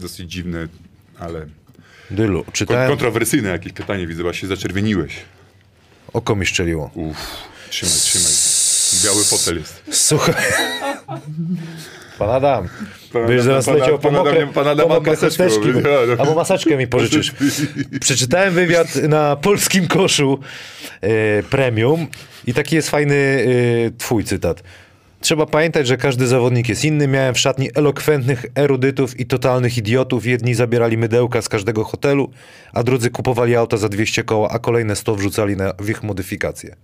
dosyć dziwne, ale Dylu, czytałem, kontrowersyjne jakieś pytanie, widzę, się zaczerwieniłeś. oko mi szczeliło. Uff, trzymaj, trzymaj. Biały fotel jest. Słuchaj. Pan Adam. Pan Byś zaraz pan leciał po mokre, pan Adam po mokre chusteczki, bo- bo- albo maseczkę mi pożyczysz. Przeczytałem wywiad na polskim koszu e, premium i taki jest fajny e, twój cytat. Trzeba pamiętać, że każdy zawodnik jest inny. Miałem w szatni elokwentnych erudytów i totalnych idiotów. Jedni zabierali mydełka z każdego hotelu, a drudzy kupowali auta za 200 koła, a kolejne 100 wrzucali na w ich modyfikacje.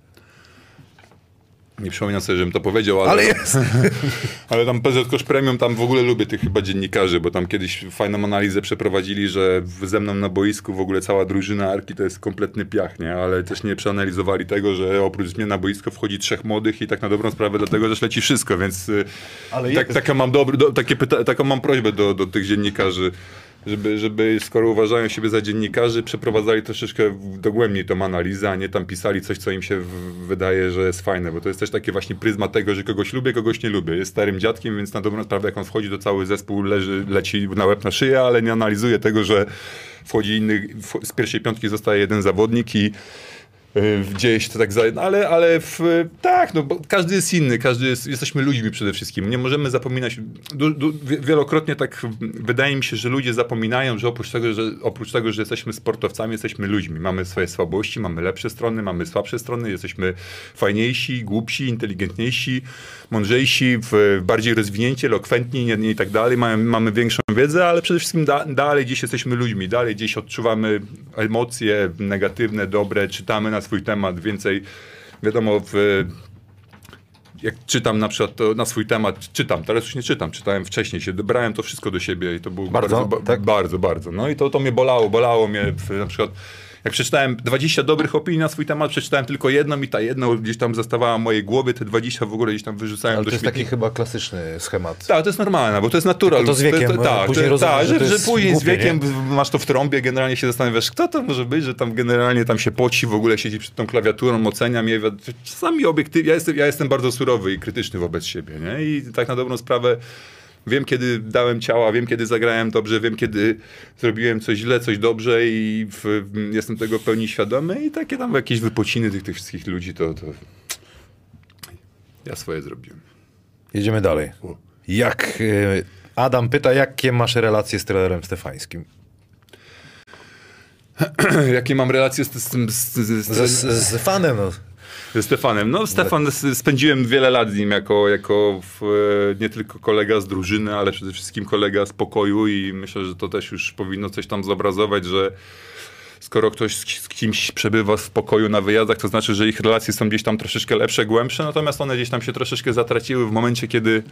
Nie przypominam sobie, żebym to powiedział, ale, Ale jest! ale tam PZ Kosz Premium, tam w ogóle lubię tych chyba dziennikarzy, bo tam kiedyś fajną analizę przeprowadzili, że ze mną na boisku w ogóle cała drużyna Arki to jest kompletny piach, nie? Ale też nie przeanalizowali tego, że oprócz mnie na boisko wchodzi trzech młodych i tak na dobrą sprawę dlatego też leci wszystko, więc y, Ale tak, jest- taką mam dobry, do, takie pyta, taką mam prośbę do, do tych dziennikarzy, żeby, żeby skoro uważają siebie za dziennikarzy, przeprowadzali troszeczkę dogłębniej tą analizę, a nie tam pisali coś, co im się wydaje, że jest fajne, bo to jest też takie właśnie pryzma tego, że kogoś lubię, kogoś nie lubię. Jest starym dziadkiem, więc na dobrą sprawę, jak on wchodzi, to cały zespół leży, leci na łeb na szyję, ale nie analizuje tego, że wchodzi inny, z pierwszej piątki zostaje jeden zawodnik i gdzieś to tak za... no ale, ale w, tak, no bo każdy jest inny, każdy jest, jesteśmy ludźmi przede wszystkim. Nie możemy zapominać, du, du, wielokrotnie tak wydaje mi się, że ludzie zapominają, że oprócz tego, że oprócz tego, że jesteśmy sportowcami, jesteśmy ludźmi. Mamy swoje słabości, mamy lepsze strony, mamy słabsze strony, jesteśmy fajniejsi, głupsi, inteligentniejsi, mądrzejsi, bardziej rozwinięci, elokwentni i tak dalej. Mamy, mamy większą wiedzę, ale przede wszystkim da, dalej gdzieś jesteśmy ludźmi, dalej gdzieś odczuwamy emocje negatywne, dobre, czytamy na swój temat więcej. Wiadomo, w, jak czytam na przykład na swój temat, czytam, teraz już nie czytam, czytałem wcześniej, się dobrałem to wszystko do siebie i to było bardzo, bardzo, tak? bardzo, bardzo. No i to, to mnie bolało, bolało mnie w, na przykład jak przeczytałem 20 dobrych opinii na swój temat, przeczytałem tylko jedną i ta jedna gdzieś tam zostawała w mojej głowie, te 20 w ogóle gdzieś tam wyrzucałem Ale do to jest taki chyba klasyczny schemat. Tak, to jest normalne, bo to jest natural. to z wiekiem, to, tak, później to, rozumiem, tak, że, że, że później głupie, z wiekiem nie? masz to w trąbie, generalnie się zastanawiasz, kto to może być, że tam generalnie tam się poci, w ogóle siedzi przed tą klawiaturą, ocenia mnie. Czasami obiektywnie, ja jestem, ja jestem bardzo surowy i krytyczny wobec siebie, nie? I tak na dobrą sprawę Wiem, kiedy dałem ciała, wiem, kiedy zagrałem dobrze, wiem, kiedy zrobiłem coś źle, coś dobrze i w, jestem tego w pełni świadomy i takie tam jakieś wypociny tych, tych wszystkich ludzi, to, to ja swoje zrobiłem. Jedziemy dalej. Jak e, Adam pyta, jakie masz relacje z trenerem Stefańskim? jakie mam relacje z, z, z, z, Z, z, z fanem, no. Ze Stefanem. No, Stefan, spędziłem wiele lat z nim jako, jako w, e, nie tylko kolega z drużyny, ale przede wszystkim kolega z pokoju i myślę, że to też już powinno coś tam zobrazować, że skoro ktoś z, kimś przebywa w pokoju na wyjazdach, to znaczy, że ich relacje są gdzieś tam troszeczkę lepsze, głębsze, natomiast one gdzieś tam się troszeczkę zatraciły w momencie, kiedy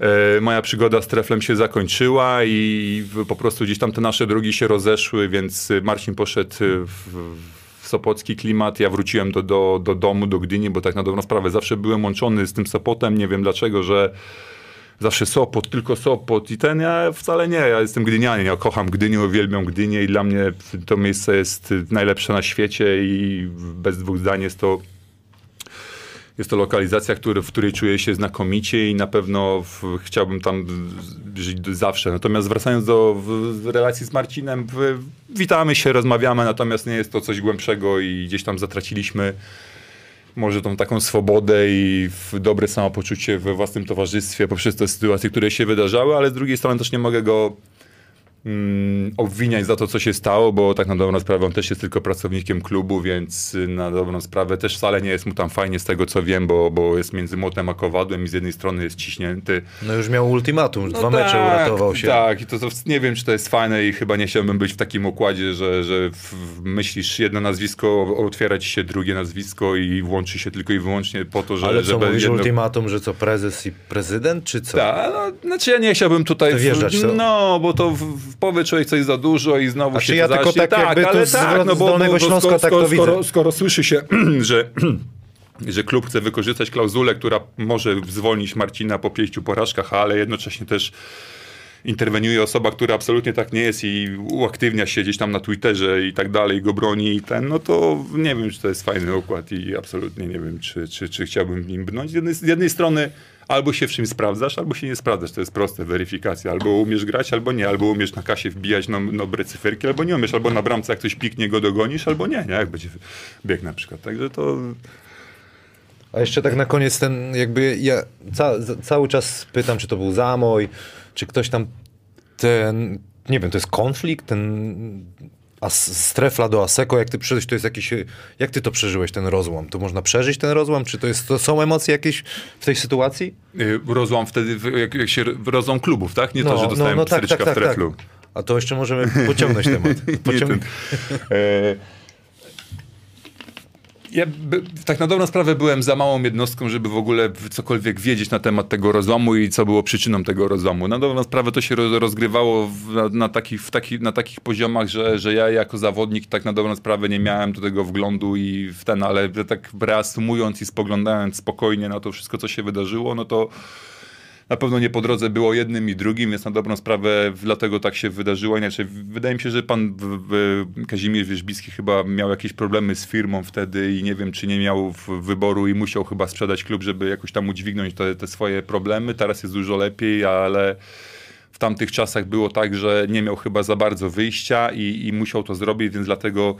e, moja przygoda z Treflem się zakończyła i po prostu gdzieś tam te nasze drogi się rozeszły, więc Marcin poszedł w, w sopocki klimat. Ja wróciłem do, do, do domu, do Gdyni, bo tak na dobrą sprawę zawsze byłem łączony z tym Sopotem. Nie wiem dlaczego, że zawsze Sopot, tylko Sopot i ten, ja wcale nie, ja jestem gdynianin, ja kocham Gdynię, uwielbiam Gdynię i dla mnie to miejsce jest najlepsze na świecie i bez dwóch zdań jest to jest to lokalizacja, który, w której czuję się znakomicie i na pewno w, chciałbym tam żyć zawsze. Natomiast wracając do w, relacji z Marcinem, w, witamy się, rozmawiamy, natomiast nie jest to coś głębszego i gdzieś tam zatraciliśmy może tą taką swobodę i dobre samopoczucie we własnym towarzystwie poprzez te sytuacje, które się wydarzały, ale z drugiej strony też nie mogę go mm, obwiniać za to, co się stało, bo tak na dobrą sprawę on też jest tylko pracownikiem klubu, więc na dobrą sprawę też wcale nie jest mu tam fajnie z tego, co wiem, bo, bo jest między młotem a kowadłem i z jednej strony jest ciśnięty. No już miał ultimatum, No dwa mecze tak, uratował się. Tak, i to, to nie wiem, czy to jest fajne i chyba nie chciałbym być w takim układzie, że, że w, w myślisz jedno nazwisko, otwiera ci się drugie nazwisko i włączy się tylko i wyłącznie po to, że... Ale co, żeby mówisz jedno... ultimatum, że co, prezes i prezydent, czy co? Tak, no, znaczy ja nie chciałbym tutaj... To wjeżdżać, co? No, bo to w, w, powie człowiek coś za dużo i znowu Znaczy się ja tylko zacznie. tak jakby ale tak, no bo, Dolnego bo, Śląska skoro, tak to skoro, widzę. skoro, skoro słyszy się, że że klub chce wykorzystać klauzulę, która może zwolnić Marcina po pięciu porażkach, ale jednocześnie też interweniuje osoba, która absolutnie tak nie jest i uaktywnia się gdzieś tam na Twitterze i tak dalej, go broni i ten, no to nie wiem, czy to jest fajny układ i absolutnie nie wiem, czy, czy, czy chciałbym w nim brnąć. Z jednej, z jednej strony albo się w czymś sprawdzasz, albo się nie sprawdzasz. To jest proste, weryfikacja. Albo umiesz grać, albo nie. Albo umiesz na kasie wbijać no, dobre cyferki, albo nie umiesz. Albo na bramce jak ktoś piknie, go dogonisz, albo nie, nie? Jak będzie bieg na przykład. Także to... A jeszcze tak na koniec ten jakby ja ca, cały czas pytam, czy to był zamoj, czy ktoś tam ten, nie wiem, to jest konflikt, ten as, strefla do Aseko, jak ty przeżyłeś, to jest jakiś, jak ty to przeżyłeś, ten rozłam? To można przeżyć ten rozłam? Czy to, jest, to są emocje jakieś w tej sytuacji? y, Rozłam wtedy, jak, jak się rozłam klubów, tak? Nie to, że dostałem no tak, pstryczka tak, tak, w treflu. tak. A to jeszcze możemy pociągnąć temat. Pociąg... Ja by, tak na dobrą sprawę byłem za małą jednostką, żeby w ogóle cokolwiek wiedzieć na temat tego rozłamu i co było przyczyną tego rozłamu. Na dobrą sprawę to się roz, rozgrywało w, na, na, takich, w taki, na takich poziomach, że, że ja jako zawodnik tak na dobrą sprawę nie miałem do tego wglądu i w ten, ale tak reasumując i spoglądając spokojnie na to wszystko, co się wydarzyło, no to na pewno nie po drodze było jednym i drugim, więc na dobrą sprawę dlatego tak się wydarzyło. Inaczej wydaje mi się, że pan Kazimierz Wierzbicki chyba miał jakieś problemy z firmą wtedy i nie wiem, czy nie miał wyboru i musiał chyba sprzedać klub, żeby jakoś tam udźwignąć te, te swoje problemy. Teraz jest dużo lepiej, ale w tamtych czasach było tak, że nie miał chyba za bardzo wyjścia i, i musiał to zrobić, więc dlatego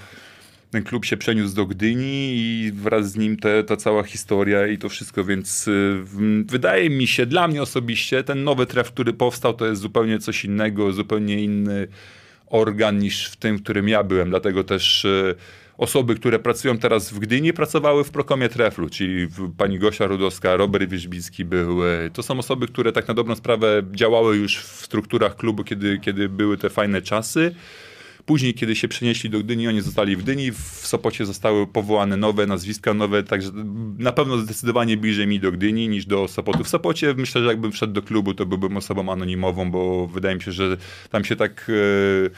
ten klub się przeniósł do Gdyni i wraz z nim te, ta cała historia i to wszystko, więc y, wydaje mi się, dla mnie osobiście, ten nowy tref, który powstał, to jest zupełnie coś innego, zupełnie inny organ niż w tym, w którym ja byłem, dlatego też y, osoby, które pracują teraz w Gdyni, pracowały w Prokomie Treflu, czyli pani Gosia Rudowska, Robert Wierzbicki był. To są osoby, które tak na dobrą sprawę działały już w strukturach klubu, kiedy, kiedy były te fajne czasy. Później, kiedy się przenieśli do Gdyni, oni zostali w Gdyni, w Sopocie zostały powołane nowe nazwiska, nowe, także na pewno zdecydowanie bliżej mi do Gdyni niż do Sopotu. W Sopocie myślę, że jakbym wszedł do klubu, to byłbym osobą anonimową, bo wydaje mi się, że tam się tak... Yy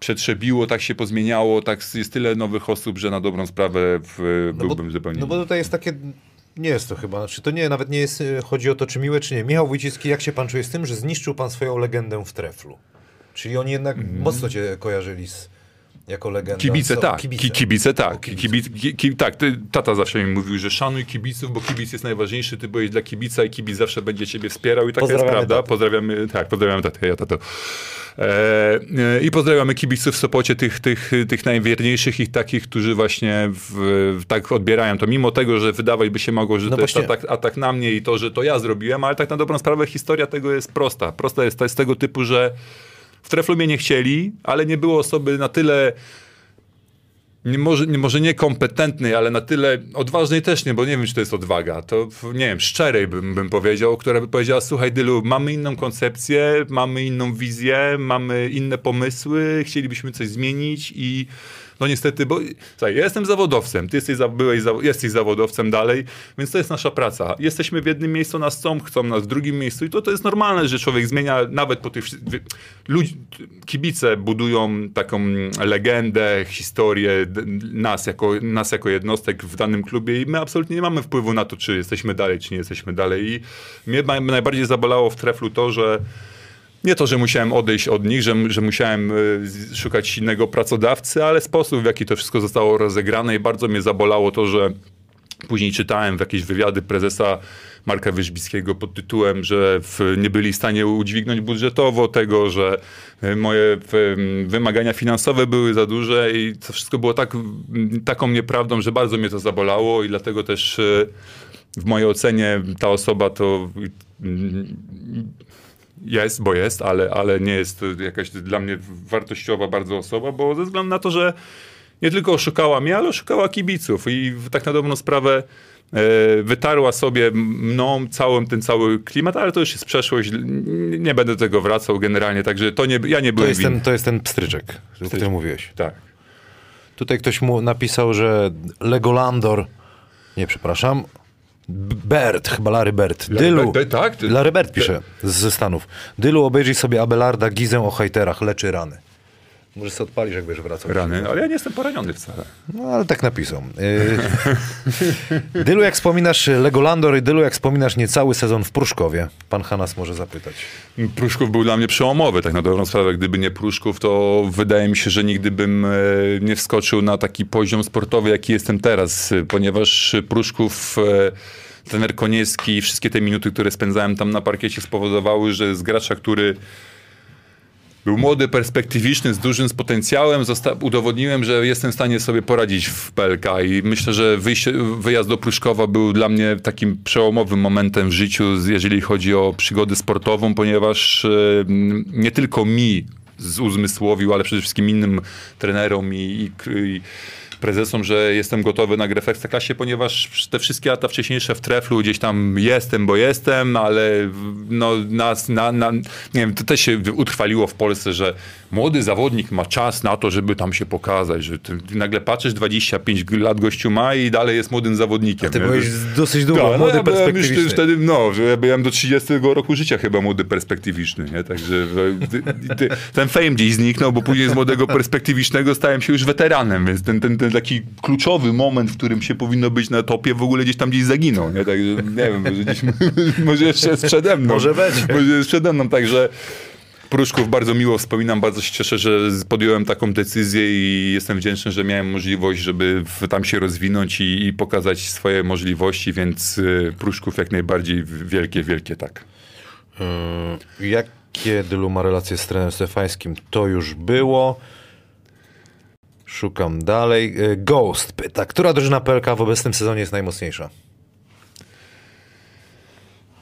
przetrzebiło, tak się pozmieniało, tak jest tyle nowych osób, że na dobrą sprawę w, no byłbym bo, zupełnie... No bo tutaj jest takie... Nie jest to chyba, znaczy to nie, nawet nie jest, chodzi o to, czy miłe, czy nie. Michał Wójcicki, jak się pan czuje z tym, że zniszczył pan swoją legendę w treflu? Czyli oni jednak mm. mocno cię kojarzyli z, jako legenda. Kibice, tak. Kibice, kibice tak. Kibice. Kibic, ki, tak. Ty, tata zawsze mi mówił, że szanuj kibiców, bo kibic jest najważniejszy, ty byłeś dla kibica i kibic zawsze będzie ciebie wspierał i tak jest prawda. Tatę. Pozdrawiamy, tak, pozdrawiamy tatę, ja tato. E, I pozdrawiamy kibiców w Sopocie, tych, tych, tych najwierniejszych i takich, którzy właśnie w, w, tak odbierają to. Mimo tego, że wydawać by się mogło, że no to właśnie. jest atak, atak na mnie i to, że to ja zrobiłem, ale tak na dobrą sprawę historia tego jest prosta. Prosta jest, to jest tego typu, że w treflu mnie nie chcieli, ale nie było osoby na tyle nie może, nie, może niekompetentnej, ale na tyle odważnej też nie, bo nie wiem, czy to jest odwaga. To, nie wiem, szczerej bym, bym powiedział, która by powiedziała, słuchaj Dylu, mamy inną koncepcję, mamy inną wizję, mamy inne pomysły, chcielibyśmy coś zmienić i no niestety, bo słuchaj, ja jestem zawodowcem, ty jesteś, byłeś, jesteś zawodowcem dalej, więc to jest nasza praca. Jesteśmy w jednym miejscu, nas chcą, chcą nas w drugim miejscu i to, to jest normalne, że człowiek zmienia nawet po tych... Ludzi, kibice budują taką legendę, historię nas jako, nas jako jednostek w danym klubie i my absolutnie nie mamy wpływu na to, czy jesteśmy dalej, czy nie jesteśmy dalej. I mnie najbardziej zabolało w treflu to, że nie to, że musiałem odejść od nich, że, że musiałem e, szukać innego pracodawcy, ale sposób, w jaki to wszystko zostało rozegrane i bardzo mnie zabolało to, że później czytałem w jakieś wywiady prezesa Marka Wyżbickiego pod tytułem, że w, nie byli w stanie udźwignąć budżetowo tego, że e, moje wymagania finansowe były za duże i to wszystko było tak, taką nieprawdą, że bardzo mnie to zabolało i dlatego też e, w mojej ocenie ta osoba to jest, bo jest, ale, ale nie jest jakaś dla mnie wartościowa bardzo osoba, bo ze względu na to, że nie tylko oszukała mnie, ale oszukała kibiców i tak na dobrą sprawę e, wytarła sobie mną całym ten cały klimat, ale to już jest przeszłość. Nie będę do tego wracał generalnie, także to nie, ja nie byłem to jest, ten, to jest ten pstryczek, o którym mówiłeś. Tak. Tutaj ktoś mu napisał, że Legolandor, nie przepraszam, Bert, chyba Larry Bert. Larry Dylu, Bert, tak? Larry Bert pisze ze Stanów. Dylu, obejrzyj sobie Abelarda, Gizę o hejterach, leczy rany. Może sobie odpalisz, jak będziesz wracał. Rany, ale ja nie jestem poraniony wcale. No, ale tak napisał. Yy, Dylu, jak wspominasz Legolandor i Dylu, jak wspominasz niecały sezon w Pruszkowie? Pan Hanas może zapytać. Pruszków był dla mnie przełomowy, tak na dobrą sprawę. Gdyby nie Pruszków, to wydaje mi się, że nigdy bym e, nie wskoczył na taki poziom sportowy, jaki jestem teraz, ponieważ Pruszków e, trener Koniecki i wszystkie te minuty, które spędzałem tam na parkiecie spowodowały, że z gracza, który był młody, perspektywiczny, z dużym z potencjałem. Zosta- udowodniłem, że jestem w stanie sobie poradzić w PLK i myślę, że wyjście, wyjazd do Pruszkowa był dla mnie takim przełomowym momentem w życiu, jeżeli chodzi o przygodę sportową, ponieważ e, nie tylko mi uzmysłowił, ale przede wszystkim innym trenerom i, i, i prezesom, że jestem gotowy na grę w Ekstraklasie, ponieważ te wszystkie lata wcześniejsze w treflu gdzieś tam jestem, bo jestem, ale no nas, na, na, nie wiem, to też się utrwaliło w Polsce, że młody zawodnik ma czas na to, żeby tam się pokazać, że ty nagle patrzysz, 25 lat gościu ma i dalej jest młodym zawodnikiem. A ty nie? byłeś dosyć długo tak, młody, no, ja perspektywiczny. Już wtedy, no, że ja byłem do 30 roku życia chyba młody, perspektywiczny, nie? Także ten fame gdzieś zniknął, bo później z młodego perspektywicznego stałem się już weteranem, więc ten, ten, ten taki kluczowy moment, w którym się powinno być na topie, w ogóle gdzieś tam gdzieś zaginął, nie? Także nie wiem, może, gdzieś, może jeszcze jest przede mną. Może będzie. Może jest przede mną, także Pruszków bardzo miło wspominam, bardzo się cieszę, że podjąłem taką decyzję i jestem wdzięczny, że miałem możliwość, żeby tam się rozwinąć i, i pokazać swoje możliwości, więc y, Pruszków jak najbardziej wielkie, wielkie tak. Yy, jakie Dylu ma relacje z trenerem Stefańskim? To już było. Szukam dalej. E, Ghost pyta, która drużyna PLK w obecnym sezonie jest najmocniejsza?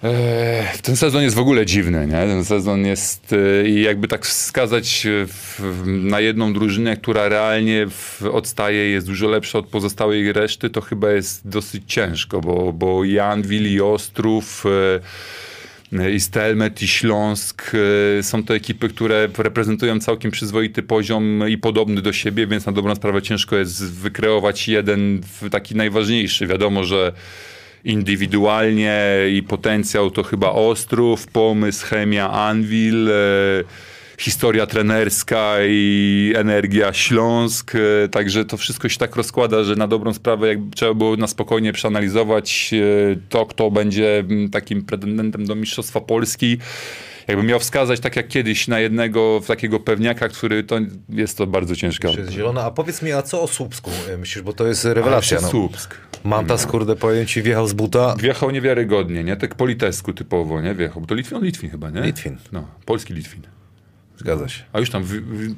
Eee, Ten sezon jest w ogóle dziwny, nie? Ten sezon jest e, i jakby tak wskazać e, w, w, na jedną drużynę, która realnie w, odstaje, jest dużo lepsza od pozostałej reszty, to chyba jest dosyć ciężko, bo, bo i Anvil, i Ostrów, e, i Stelmet, i Śląsk e, są to ekipy, które reprezentują całkiem przyzwoity poziom i podobny do siebie, więc na dobrą sprawę ciężko jest wykreować jeden taki najważniejszy. Wiadomo, że indywidualnie i potencjał to chyba Ostrów, pomysł, chemia, Anvil, e, historia trenerska i energia Śląsk, e, także to wszystko się tak rozkłada, że na dobrą sprawę jakby trzeba było na spokojnie przeanalizować e, to, kto będzie takim pretendentem do Mistrzostwa Polski. Jakbym miał wskazać, tak jak kiedyś, na jednego takiego pewniaka, który to jest to bardzo ciężka. Zielona? A powiedz mi, a co o Słupsku e, myślisz, bo to jest rewelacja. No. Słupsk. Mantas, kurde, powiem ci, wjechał z buta. Wjechał niewiarygodnie, nie? Tak po litewsku typowo, nie? Wjechał. To Litwin, Litwin chyba, nie? Litwin. No, polski Litwin. Zgadza się. A już tam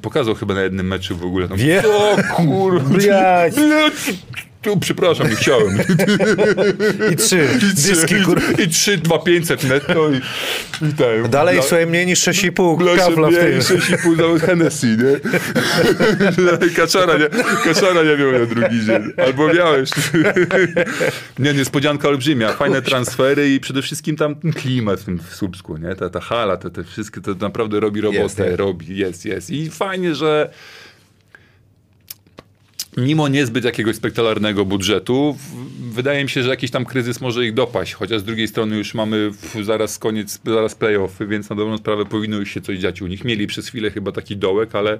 pokazał chyba na jednym meczu w ogóle. Tam, Wie- O kurwa. Blać. Tu, przepraszam, nie chciałem. I trzy dyski, kurde. I 3, 2, 500 netto i, i ten. Dalej Dla- swoje mniej niż 6,5 Blasze kafla w mniej, tym. 6,5 nawet Hennessy, nie? Kaczara nie, kaczara nie miał na drugi dzień. Albo miałeś. nie, niespodzianka olbrzymia. Fajne transfery i przede wszystkim tam ten klimat w tym w Słupsku, nie? Ta, ta hala, te, te wszystkie, to naprawdę robi robotę. Jest. robi, jest, jest. I fajnie, że mimo niezbyt jakiegoś spektakularnego budżetu, wydaje mi się, że jakiś tam kryzys może ich dopaść, chociaż z drugiej strony już mamy zaraz koniec, zaraz playoffy, więc na dobrą sprawę powinno już się coś dziać u nich. Mieli przez chwilę chyba taki dołek, ale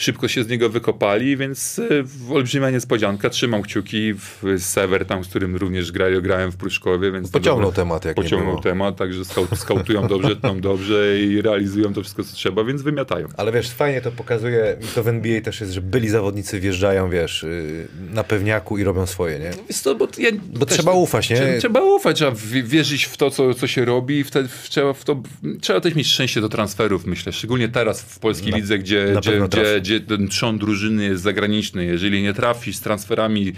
szybko się z niego wykopali, więc y, olbrzymia niespodzianka. Trzymam kciuki w Sever, tam z którym również grałem, grałem w Pruszkowie, więc... Pociągnął temat, jak Pociągnął temat, także skaut, skautują dobrze, tną dobrze i realizują to wszystko, co trzeba, więc wymiatają. Ale wiesz, fajnie to pokazuje, to w NBA też jest, że byli zawodnicy wjeżdżają, wiesz, yy, na pewniaku i robią swoje, nie? Co, bo ja Bo trzeba ufać, nie? Trzeba, ufać, trzeba wierzyć w to, co, co się robi i wtedy trzeba, w to, trzeba też mieć szczęście do transferów, myślę. Szczególnie teraz w polskiej Na- lidze, gdzie, gdzie, gdzie. Gdzie ten trzon drużyny jest zagraniczny. Jeżeli nie trafisz z transferami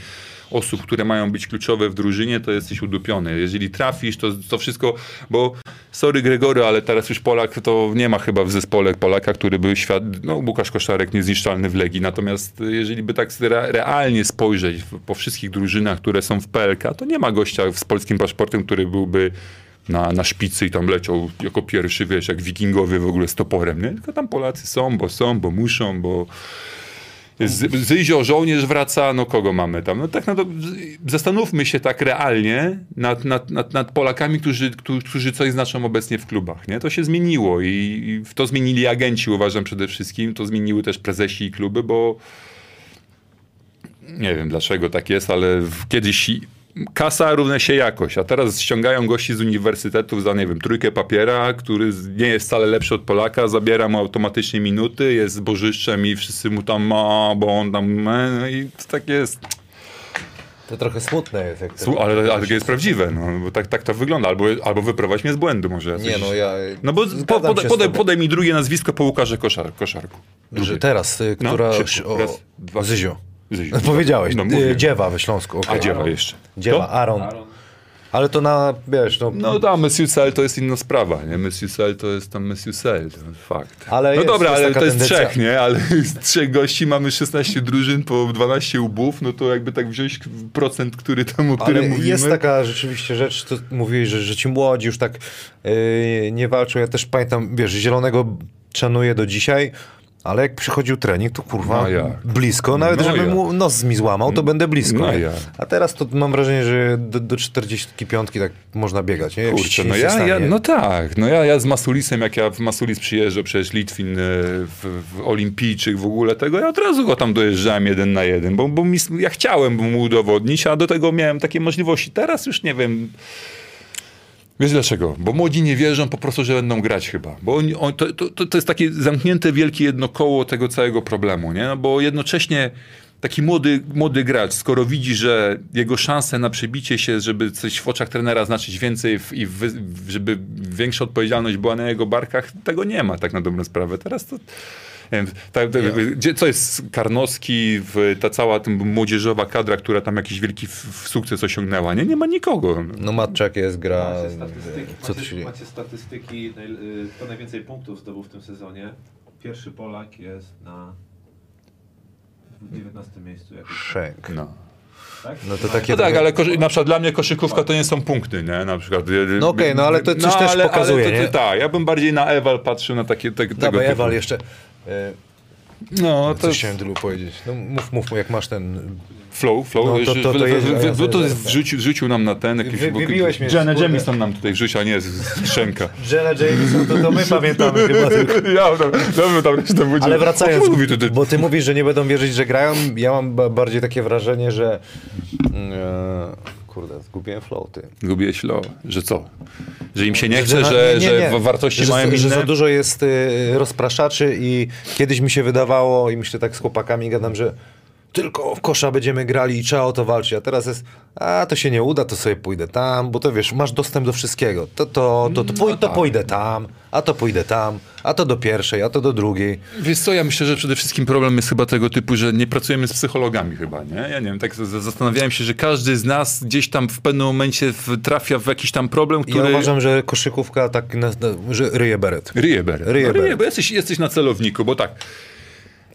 osób, które mają być kluczowe w drużynie, to jesteś udupiony. Jeżeli trafisz, to, to wszystko, bo sorry Gregory, ale teraz już Polak, to nie ma chyba w zespole Polaka, który był świat, no Łukasz Koszarek niezniszczalny w Legii, natomiast jeżeli by tak re, realnie spojrzeć po wszystkich drużynach, które są w PLK, to nie ma gościa z polskim paszportem, który byłby na, na szpicy i tam leciał jako pierwszy, wiesz, jak wikingowie w ogóle z toporem, nie? Tylko tam Polacy są, bo są, bo muszą, bo z, Zyzio, żołnierz wraca, no kogo mamy tam? No tak, no to zastanówmy się tak realnie nad, nad, nad, nad Polakami, którzy, którzy, coś znaczą obecnie w klubach, nie? To się zmieniło i, i to zmienili agenci, uważam przede wszystkim, to zmieniły też prezesi i kluby, bo nie wiem dlaczego tak jest, ale kiedyś kasa równa się jakość, a teraz ściągają gości z uniwersytetów za, nie wiem, trójkę papiera, który nie jest wcale lepszy od Polaka, zabiera mu automatycznie minuty, jest bożyszczem i wszyscy mu tam ma, bo on tam, e, no i to tak jest. To trochę smutne jest. Jak Słu- Ale, ale to jest prawdziwe, no, bo tak, tak to wygląda. Albo, albo wyprowadź mnie z błędu może. Nie coś- no, ja... No bo po, podaj, podaj, mi drugie nazwisko po Łukarze koszar, Koszarku. Że teraz, y, No, która... szybko. o, Raz, dwa. Zyzio. Zyzio. Powiedziałeś, No, mówię. dziewa we Śląsku. okej. A dziewa jeszcze. Dziewa, To? Aaron. Ale to na, wiesz, no... No da, Monsieur to jest inna sprawa, nie? Monsieur to jest tam Monsieur Cell, to jest fakt. Ale no jest- dobra, jest ale to jest tendencja. trzech, nie? Ale z trzech gości mamy 16 drużyn po 12 ubów, no to jakby tak wziąć procent, który tam, o którym Ale mówimy. jest taka rzeczywiście rzecz, to mówiłeś, że, że ci młodzi już tak yy, nie walczą. Ja też pamiętam, wiesz, Zielonego szanuję do dzisiaj, ale jak przychodził trening, to kurwa No blisko, nawet No żeby mu nos mi złamał, to będę blisko. No? A teraz to mam wrażenie, że do, do 45 tak można biegać. Nie? Jak Kurczę, no ja, ja, no tak, no ja, ja z Masulisem, jak ja w Masulis przyjeżdżał, przecież Litwin e, w, w Olimpijczyk w ogóle tego, ja od razu go tam dojeżdżałem jeden na jeden, bo, bo mi, ja chciałem mu udowodnić, a do tego miałem takie możliwości. Teraz już nie wiem, Wiesz dlaczego? Bo młodzi nie wierzą po prostu, że będą grać chyba. Bo on, to, to, to jest takie zamknięte wielkie jedno koło tego całego problemu, nie? No bo jednocześnie taki młody, młody gracz, skoro widzi, że jego szanse na przebicie się, żeby coś w oczach trenera znaczyć więcej w, i wy, żeby większa odpowiedzialność była na jego barkach, tego nie ma tak na dobrą sprawę. Teraz to ta, ta, gdzie, co jest Karnowski, w, ta cała tym młodzieżowa kadra, która tam jakiś wielki sukces osiągnęła, nie? Nie ma nikogo. No Matczak jest, gra... Macie statystyki, Co macie, się... macie statystyki naj- y, kto najwięcej punktów zdobył w tym sezonie. Pierwszy Polak jest na 19 miejscu jakoś. Szenk. No. Tak? No to takie No tak, ale koszy, na przykład dla mnie koszykówka to nie są punkty, nie? Na przykład. No okej, no ale to coś też pokazuje, ale to, nie? Tak, ja bym bardziej na Ewal patrzył na takie te, tego Dawaj, typu. Ewal jeszcze. E, No, to coś chciałem tylu powiedzieć. No mów, mów, jak masz ten... flow, flow. No, to- to- to wy- jest- wy- to jest wrzucił, wrzucił nam na ten jakiś... Wy- wybiłeś mnie Jenna kurde. Jamison nam tutaj wrzucił, a nie Szenka. Jenna Jameson, to, to my pamiętamy chyba tylko. Ja tam, ja bym tam resztę budził. Ale wracając, mówi tu, tu, bo ty mówisz, że nie będą wierzyć, że grają, ja mam ba- bardziej takie wrażenie, że... E, kurde, zgubiłem flow, ty. Gubię ślo, że co? Że im się nie chce, na- że, nie, nie, nie. że wartości że, mają inne? Że za dużo jest y, rozpraszaczy i kiedyś mi się wydawało, i myślę tak z chłopakami gadam, że tylko w kosza będziemy grali i trzeba o to walczyć, a teraz jest, a to się nie uda, to sobie pójdę tam, bo to wiesz, masz dostęp do wszystkiego. To, to, to, to, pój- to pójdę tam, a to pójdę tam, a to do pierwszej, a to do drugiej. Wiesz co, ja myślę, że przede wszystkim problem jest chyba tego typu, że nie pracujemy z psychologami chyba, nie? Ja nie wiem, tak zastanawiałem się, że każdy z nas gdzieś tam w pewnym momencie trafia w jakiś tam problem, który... Ja uważam, że koszykówka tak, na, na, że ryje beret. Ryje beret. Ryje no, ryje, beret. jesteś, jesteś na celowniku, bo tak.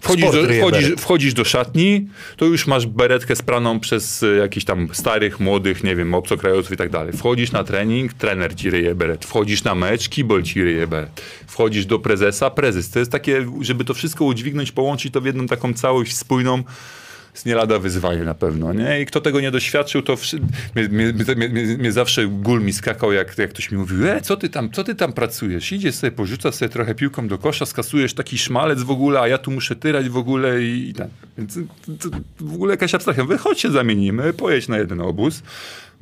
Wchodzisz do, wchodzisz, wchodzisz do szatni, to już masz beretkę spraną przez e, jakichś tam starych, młodych, nie wiem, obcokrajowców i tak dalej. Wchodzisz na trening, trener ci ryje beret. Wchodzisz na mecz, kibol ci ryje beret. Wchodzisz do prezesa, prezes. To jest takie, żeby to wszystko udźwignąć, połączyć to w jedną taką całość spójną, jest nie lada wyzwanie na pewno, nie? I kto tego nie doświadczył, to wszy... mnie, mnie, mnie, mnie, zawsze gól mi skakał, jak, jak ktoś mi mówił, e, co ty tam, co ty tam pracujesz? Idziesz sobie, porzucasz sobie trochę piłką do kosza, skasujesz taki szmalec w ogóle, a ja tu muszę tyrać w ogóle i, i tak. Więc to, to w ogóle jakaś abstrakcja. Mówię, chodź się zamienimy, pojedź na jeden obóz,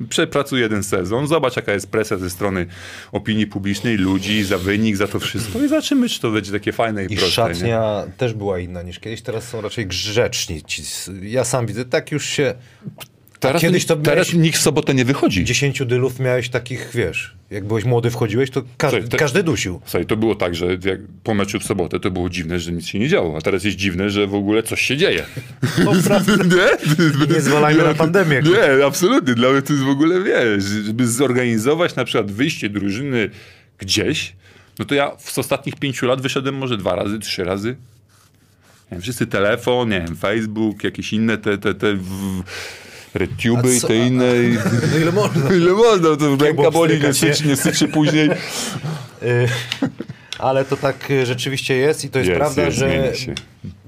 przepracuj jeden sezon, zobacz jaka jest presja ze strony opinii publicznej, ludzi, za wynik, za to wszystko i zobaczymy, czy to będzie takie fajne i, I proste. nie? szatnia też była inna niż kiedyś, teraz są raczej grzeczni. Ja sam widzę, tak już się... Teraz, kiedyś to teraz nikt w sobotę nie wychodzi. Dziesięciu dylów miałeś takich, wiesz, jak byłeś młody wchodziłeś, to ka- Słuchaj, te- każdy dusił. Słuchaj, to było tak, że jak po meczu w sobotę to było dziwne, że nic się nie działo, a teraz jest dziwne, że w ogóle coś się dzieje. nie? Nie zwalajmy na pandemię. Nie, absolutnie. Dla mnie to jest w ogóle, wiesz, żeby zorganizować na przykład wyjście drużyny gdzieś, no to ja z ostatnich pięciu lat wyszedłem może dwa razy, trzy razy. Nie wiem, wszyscy telefon, nie wiem, Facebook, jakieś inne te, te, te w, RedTube i te inne. I, No ile można? ile można, to ręka boli, nie syczy, nie syczy później. Y, Ale to tak y, rzeczywiście jest i to jest, Jest, prawda, jest, że.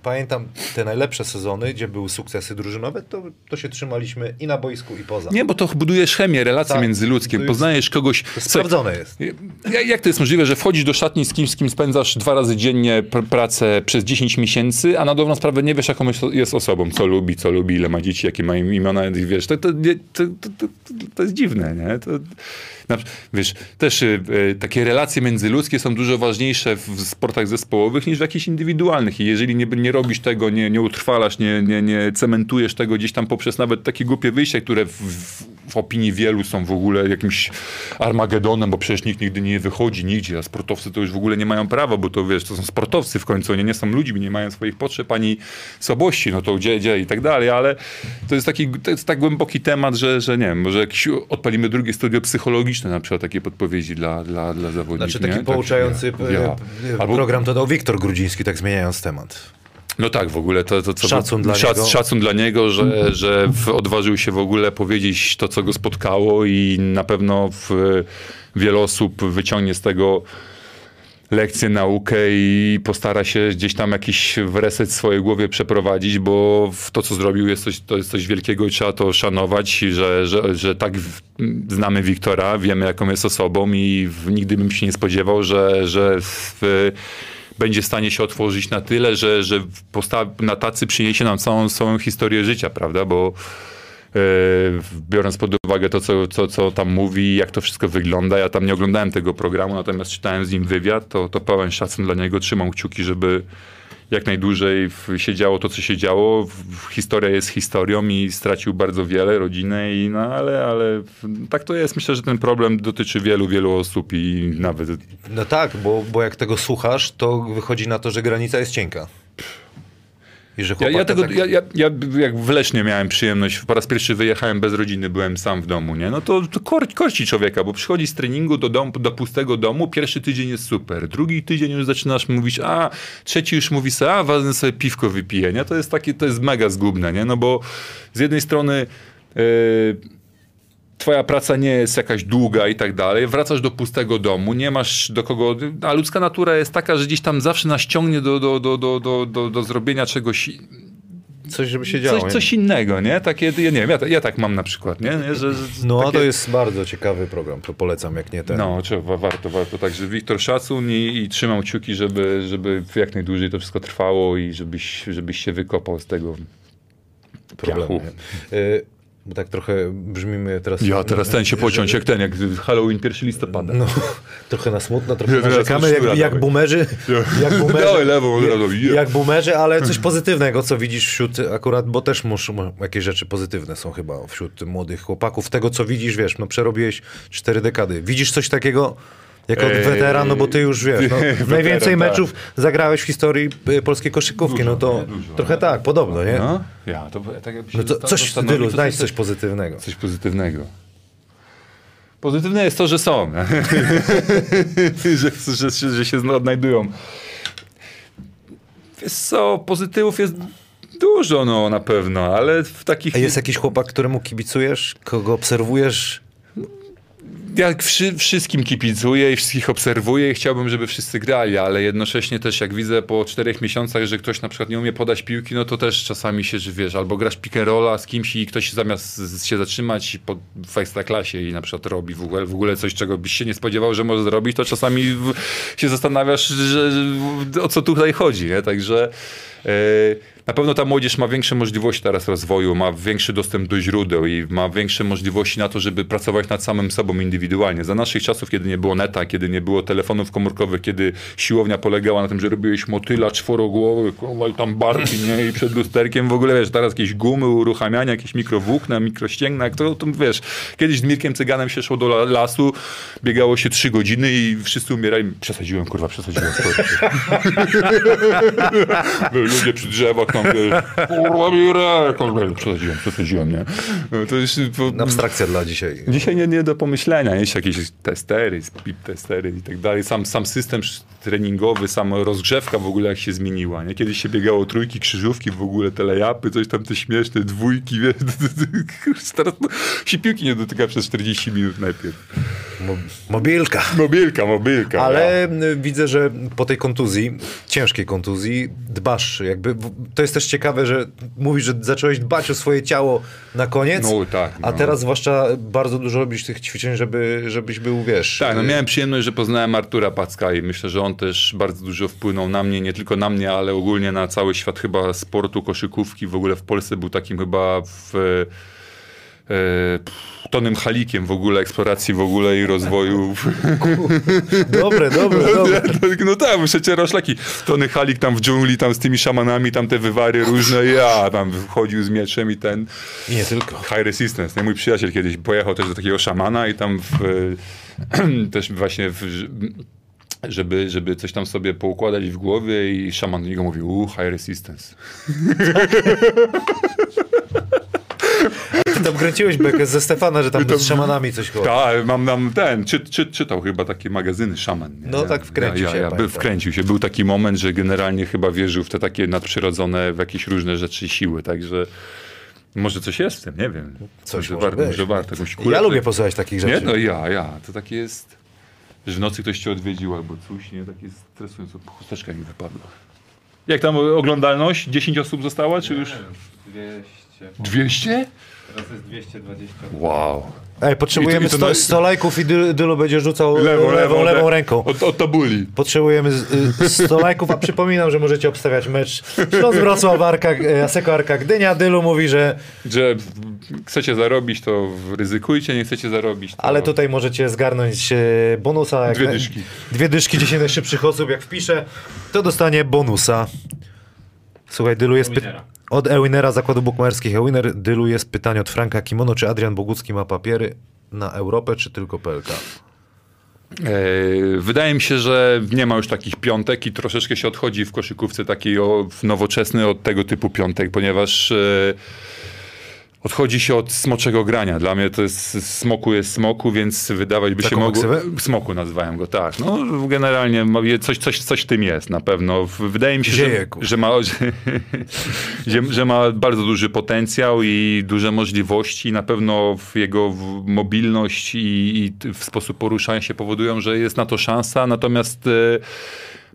Pamiętam te najlepsze sezony, gdzie były sukcesy drużynowe, to, to się trzymaliśmy i na boisku, i poza. Nie, bo to budujesz chemię, relacje Tak, międzyludzkie, poznajesz kogoś. To sprawdzone jest. Ja- Jak to jest możliwe, że wchodzisz do szatni z kimś, z kim spędzasz dwa razy dziennie pr- pracę przez 10 miesięcy, a na dobrą sprawę nie wiesz, jaką jest- osobą, co lubi, co lubi, ile ma dzieci, jakie ma im- imiona, i wiesz, to, to, to, to, jest dziwne, nie? Na, wiesz, też y, y, takie relacje międzyludzkie są dużo ważniejsze w, w sportach zespołowych niż w jakichś indywidualnych i jeżeli nie, nie robisz tego, nie, nie utrwalasz, nie, nie, nie cementujesz tego gdzieś tam poprzez nawet takie głupie wyjścia, które w, w, opinii wielu są w ogóle jakimś armagedonem, bo przecież nikt nigdy nie wychodzi nigdzie, a sportowcy to już w ogóle nie mają prawa, bo to wiesz, to są sportowcy w końcu, oni nie są ludźmi, nie mają swoich potrzeb ani słabości, no to gdzie, gdzie i tak dalej, ale to jest taki, to jest tak głęboki temat, że, że nie wiem, może jakiś odpalimy drugie studio psychologiczne, na przykład takie podpowiedzi dla, dla, dla zawodników. Znaczy taki nie? Tak, pouczający ja- ja. program to dał Wiktor Grudziński, tak zmieniając temat. No tak, w ogóle to, to co... Szacun dla szac, niego. Szacun dla niego, że, że w, odważył się w ogóle powiedzieć to, co go spotkało i na pewno w, wiele osób wyciągnie z tego lekcję, naukę i postara się gdzieś tam jakiś reset w swojej głowie przeprowadzić, bo w to, co zrobił, jest coś, to jest coś wielkiego i trzeba to szanować, że, że, że tak znamy Wiktora, wiemy, jaką jest osobą i nigdy bym się nie spodziewał, że, że w, będzie w stanie się otworzyć na tyle, że, że na tacy przyniesie nam całą swoją historię życia, prawda, bo e, biorąc pod uwagę to, co, co, co tam mówi, jak to wszystko wygląda, ja tam nie oglądałem tego programu, natomiast czytałem z nim wywiad, to, to pełen szacun dla niego, trzymam kciuki, żeby jak najdłużej w, się działo to, co się działo. W, historia jest historią i stracił bardzo wiele, rodzinę, i, no ale, ale tak to jest. Myślę, że ten problem dotyczy wielu, wielu osób i nawet... No tak, bo, bo jak tego słuchasz, to wychodzi na to, że granica jest cienka. I że ja, ja, tego, tak... ja, ja, ja, jak w Lesznie miałem przyjemność, po raz pierwszy wyjechałem bez rodziny, byłem sam w domu, nie? No to, to kor, korci człowieka, bo przychodzi z treningu do, dom, do pustego domu, pierwszy tydzień jest super, drugi tydzień już zaczynasz mówić, a trzeci już mówi sobie, a ważne sobie piwko wypije, nie? To jest takie, to jest mega zgubne, nie? No bo z jednej strony... Yy, twoja praca nie jest jakaś długa i tak dalej, wracasz do pustego domu, nie masz do kogo, a ludzka natura jest taka, że gdzieś tam zawsze nas ciągnie do, do, do, do, do, do, do zrobienia czegoś coś, żeby się działo. Coś, coś innego, nie? Takie, ja nie wiem, ja, ja, tak mam na przykład, nie? Że, że no, takie... to jest bardzo ciekawy program, to polecam, jak nie ten. No, trzeba, warto, warto. Także Wiktor szacun i, i trzymam kciuki, żeby, żeby jak najdłużej to wszystko trwało i żebyś, żebyś się wykopał z tego problemu. Bo tak trochę brzmimy teraz... Ja teraz ten się pociąć, jak ten, jak Halloween 1 listopada. No, trochę na smutno, trochę narzekamy, jak, jak boomerzy. Jak boomerzy, jak, jak boomerzy, ale coś pozytywnego, co widzisz wśród akurat, bo też muszą, jakieś rzeczy pozytywne są chyba wśród młodych chłopaków. Tego, co widzisz, wiesz, no przerobiłeś cztery dekady. Widzisz coś takiego jako eee, weteran, no bo ty już wiesz, no, weteran, najwięcej tak. meczów zagrałeś w historii y, polskiej koszykówki, dużo, no to dużo, trochę no. tak, podobno, nie? No, ja, to tak no to coś, Dylu, znajdź coś pozytywnego. Coś pozytywnego. Pozytywne jest to, że są. że, że, że, że się odnajdują. Wiesz co, pozytywów jest dużo, no na pewno, ale w takich... A jest jakiś chłopak, któremu kibicujesz, kogo obserwujesz? Ja wszy, wszystkim kipicuję i wszystkich obserwuję i chciałbym, żeby wszyscy grali, ale jednocześnie też jak widzę po czterech miesiącach, że ktoś na przykład nie umie podać piłki, no to też czasami się, że wiesz, albo grasz pick rolla z kimś i ktoś zamiast się zatrzymać po, w ekstraklasie i na przykład robi w ogóle, w ogóle coś, czego byś się nie spodziewał, że może zrobić, to czasami w, się zastanawiasz, że, o co tutaj chodzi, nie? Także yy, na pewno ta młodzież ma większe możliwości teraz rozwoju, ma większy dostęp do źródeł i ma większe możliwości na to, żeby pracować nad samym sobą indywidualnie. Za naszych czasów, kiedy nie było neta, kiedy nie było telefonów komórkowych, kiedy siłownia polegała na tym, że robiłeś motyla czworogłowy, i tam barki, nie? I przed lusterkiem w ogóle, wiesz, teraz jakieś gumy, uruchamiania, jakieś mikrowłókna, mikrościęgna, to, to wiesz, kiedyś z Mirkiem Cyganem się szło do lasu, biegało się trzy godziny i wszyscy umierali. Przesadziłem, kurwa, przesadziłem. Ludzie przy drzewach tam, kurwa biurę, przesadziłem, przesadziłem, nie? No, to jest, to, Abstrakcja dla dzisiaj. Dzisiaj nie, nie do pomyślenia, jest jakieś testery, speed testery i tak dalej, sam, sam system treningowy, sama rozgrzewka w ogóle jak się zmieniła, nie? Kiedyś się biegało trójki, krzyżówki, w ogóle telejapy, coś tam te śmieszne, dwójki, wie? teraz no, się piłki nie dotyka przez 40 minut najpierw. Mo mobilka. Mobilka, mobilka. Ale ja. widzę, że po tej kontuzji, ciężkiej kontuzji, dbasz jakby, to jest też ciekawe, że mówisz, że zacząłeś dbać o swoje ciało na koniec, no, tak, no. a teraz zwłaszcza bardzo dużo robisz tych ćwiczeń, żeby, żebyś był, wiesz... Tak, no miałem przyjemność, że poznałem Artura Packa i myślę, że on też bardzo dużo wpłynął na mnie, nie tylko na mnie, ale ogólnie na cały świat chyba sportu, koszykówki, w ogóle w Polsce był takim chyba w... E, Tonym Halikiem w ogóle, eksploracji w ogóle i rozwoju. Dobre, dobre, dobre. No tak, przecież roszlaki. Tony Halik tam w dżungli, tam z tymi szamanami, tam te wywary różne, ja tam wchodził z mieczem i ten... Nie tylko. High Resistance. Nie? Mój przyjaciel kiedyś pojechał też do takiego szamana i tam w, też właśnie w, żeby, żeby coś tam sobie poukładać w głowie i szaman do niego mówił, uh, high resistance. Ty tam kręciłeś bekę ze Stefana, że tam to, z szamanami coś chodzi. Tak, mam nam ten, czy, czy, czytał chyba takie magazyny szaman. Nie? No tak wkręcił ja, się. Ja, ja, wkręcił się. Był taki moment, że generalnie chyba wierzył w te takie nadprzyrodzone, w jakieś różne rzeczy i siły, także... Może coś jest w tym, nie wiem. Coś może, może, może warto jakąś kulę. Ja lubię posłuchać takich rzeczy. Nie? No ja, ja. To takie jest, że w nocy ktoś cię odwiedził albo coś, nie? Takie stresujące. Chusteczka mi wypadła. Jak tam oglądalność? 10 osób została, czy już? 200. 200? Teraz jest 220. Wow. Ej, potrzebujemy I to, i to 100 lajków i Dylu będzie rzucał lewą, lewą, lewą, ręką. Od, od tabuli. Potrzebujemy 100 lajków, a przypominam, że możecie obstawiać mecz Śląsk Wrocław, Arka, e, Aseko Arka Gdynia. Dylu mówi, że... Że chcecie zarobić, to ryzykujcie, nie chcecie zarobić. To... Ale tutaj możecie zgarnąć e, bonusa. Dwie dyszki. Dwie dyszki, 10 najszybszych osób, jak wpiszę, to dostanie bonusa. Słuchaj, Dylu jest py... Od Ewinera Zakładu Bukmacherskich. Ewiner, Dylu jest pytanie od Franka Kimono, czy Adrian Bogucki ma papiery na Europę, czy tylko PLK? E, Wydaje mi się, że nie ma już takich piątek i troszeczkę się odchodzi w koszykówce takiej nowoczesny od tego typu piątek, ponieważ e, odchodzi się od smoczego grania. Dla mnie to jest smoku jest smoku, więc wydawać by Taką się mogło... ksywę? Smoku nazywałem go, tak. No generalnie coś, coś, coś w tym jest na pewno. Wydaje mi się, że, że, ma, że, że, ma bardzo duży potencjał i duże możliwości. Na pewno jego mobilność i, i w sposób poruszania się powodują, że jest na to szansa. Natomiast e,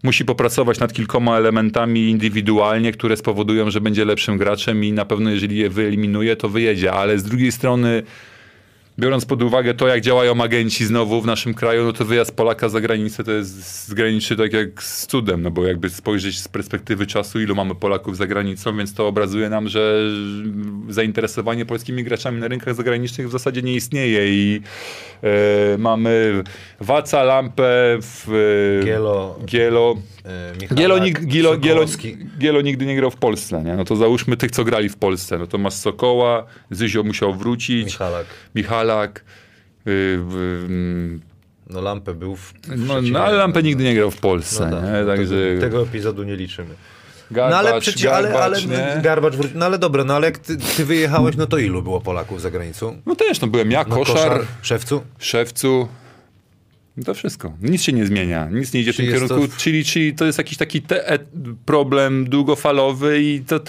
musi popracować nad kilkoma elementami indywidualnie, które spowodują, że będzie lepszym graczem i na pewno jeżeli je wyeliminuje, to wyjedzie. Ale z drugiej strony biorąc pod uwagę to, jak działają agenci znowu w naszym kraju, no to wyjazd Polaka za granicę to jest zgraniczy tak jak z cudem, no bo jakby spojrzeć z perspektywy czasu, ilu mamy Polaków za granicą, więc to obrazuje nam, że zainteresowanie polskimi graczami na rynkach zagranicznych w zasadzie nie istnieje i e, mamy Waca, Lampę, w, e, Gielo, Gielo, e, Gielo, nig- Gielo, Gielo. Gielo nigdy nie grał w Polsce, nie? No to załóżmy tych, co grali w Polsce. No to masz Sokoła, Zyzio musiał wrócić, Michalak. Michalak. Yy, yy, No Lampę był w... no, no ale Lampę nigdy nie grał w Polsce, No tak, no Także tego, tego epizodu nie liczymy. Garbacz, No ale przecież, ale, ale Garbacz, nie? Garbacz wrócił. No ale dobra, no ale jak ty, ty wyjechałeś, no to ilu było Polaków za granicą? No też, no byłem ja, No, Koszar, Szewcu? Szewcu. No To wszystko. Nic się nie zmienia. Nic nie idzie w tym kierunku. to- Czyli, czyli to jest jakiś taki e, problem długofalowy i to,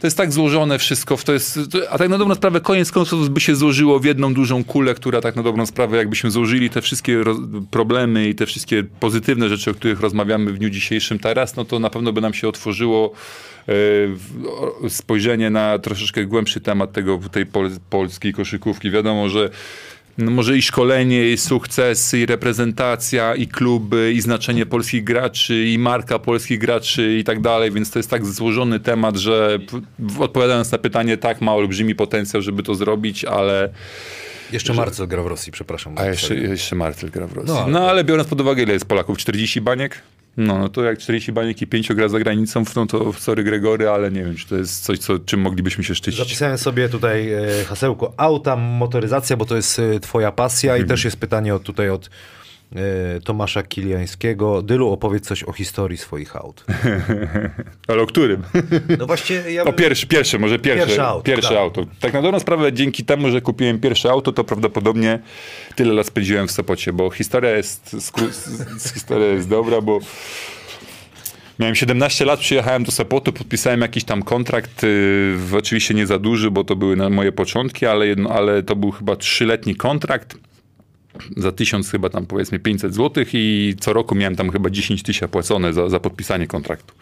to jest tak złożone wszystko. To jest, a tak na dobrą sprawę koniec końców by się złożyło w jedną dużą kulę, która tak na dobrą sprawę jakbyśmy złożyli te wszystkie problemy i te wszystkie pozytywne rzeczy, o których rozmawiamy w dniu dzisiejszym teraz, no to na pewno by nam się otworzyło e, spojrzenie na troszeczkę głębszy temat tego, tej pol, polskiej koszykówki. Wiadomo, że może i szkolenie, i sukcesy, i reprezentacja, i kluby, i znaczenie polskich graczy, i marka polskich graczy i tak dalej, więc to jest tak złożony temat, że odpowiadając na pytanie, tak, ma olbrzymi potencjał, żeby to zrobić, ale Jeszcze Marcel gra w Rosji, przepraszam. a jeszcze, jeszcze Marcel gra w Rosji. No, No ale- ale... biorąc pod uwagę, ile jest Polaków? 40 baniek? No, no to jak 40 baniek i 5 gra za granicą, no to sorry Gregory, ale nie wiem, czy to jest coś, co, czym moglibyśmy się szczycić. Zapisałem sobie tutaj e, hasełko auta, motoryzacja, bo to jest e, twoja pasja Mhm. i też jest pytanie od, tutaj od Tomasza Kiliańskiego. Dylu, opowiedz coś o historii swoich aut. Ale o którym? No właśnie, ja... O pierwsze, pierwsze, może pierwsze. Pierwsze auto, Pierwsze tak. auto. Tak na dobrą sprawę, dzięki temu, że kupiłem pierwsze auto, to prawdopodobnie tyle lat spędziłem w Sopocie, bo historia jest, historia jest dobra, bo miałem 17 lat, przyjechałem do Sopotu, podpisałem jakiś tam kontrakt, yy, oczywiście nie za duży, bo to były moje początki, ale, jedno, ale to był chyba trzyletni kontrakt za tysiąc chyba tam powiedzmy 500 zł i co roku miałem tam chyba 10 tysięcy płacone za, za podpisanie kontraktu.